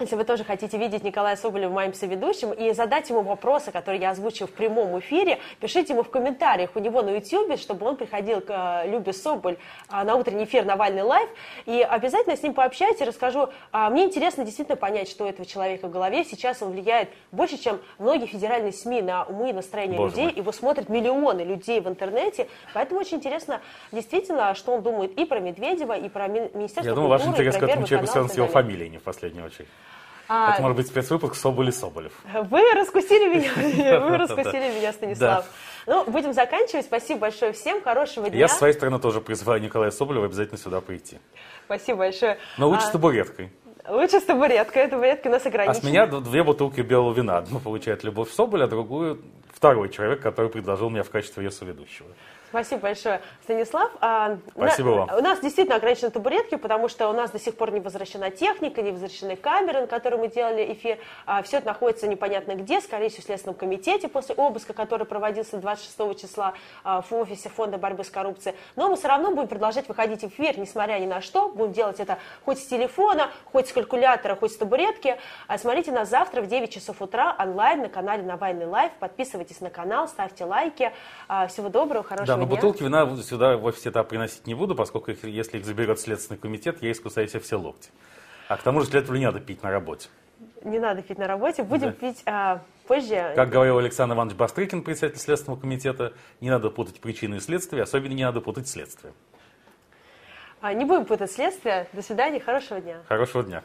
если вы тоже хотите видеть Николая Соболева моим соведущим и задать ему вопросы, которые я озвучу в прямом эфире, пишите ему в комментариях у него на YouTube, чтобы он приходил к э, Любе Соболь э, на утренний эфир Навальный Live. И обязательно с ним пообщаюсь и расскажу. А, мне интересно действительно понять, что у этого человека в голове. Сейчас он влияет больше, чем многие федеральные СМИ на умы и настроение Боже людей. Мой. Его смотрят миллионы людей в интернете. Поэтому очень интересно действительно, что он думает и про Медведева, и про Министерство Я думаю, ваш интерес к этому человеку связан с его фамилией, не в последнюю очередь. А... Это может быть спецвыпуск Соболь и Соболев. Вы раскусили меня, вы раскусили меня, Станислав. Ну, будем заканчивать. Спасибо большое всем. Хорошего дня. Я с своей стороны тоже призываю Николая Соболева обязательно сюда прийти. Спасибо большое. Но лучше с табуреткой. Лучше с табуреткой. Табуретки нас ограничены. А с меня две бутылки белого вина. Одну получает Любовь Соболь, а другую второй человек, который предложил меня в качестве ее соведущего. Спасибо большое, Станислав. А, Спасибо вам. У нас действительно ограничены табуретки, потому что у нас до сих пор не возвращена техника, не возвращены камеры, на которые мы делали эфир. А, все это находится непонятно где, скорее всего, в Следственном комитете после обыска, который проводился 26 числа а, в офисе Фонда борьбы с коррупцией. Но мы все равно будем продолжать выходить в эфир, несмотря ни на что. Будем делать это хоть с телефона, хоть с калькулятора, хоть с табуретки. Смотрите нас завтра в 9 часов утра онлайн на канале Навальный Лайв. Подписывайтесь на канал, ставьте лайки. Всего доброго, хорошего но бутылки вина сюда в офис этап приносить не буду, поскольку их, если их заберет Следственный комитет, я искусаю себе все локти. А к тому же этого не надо пить на работе. Не надо пить на работе, будем да. пить а, позже. Как говорил Александр Иванович Бастрыкин, председатель Следственного комитета, не надо путать причины и следствия, особенно не надо путать следствие. А, не будем путать следствие. До свидания, хорошего дня. Хорошего дня.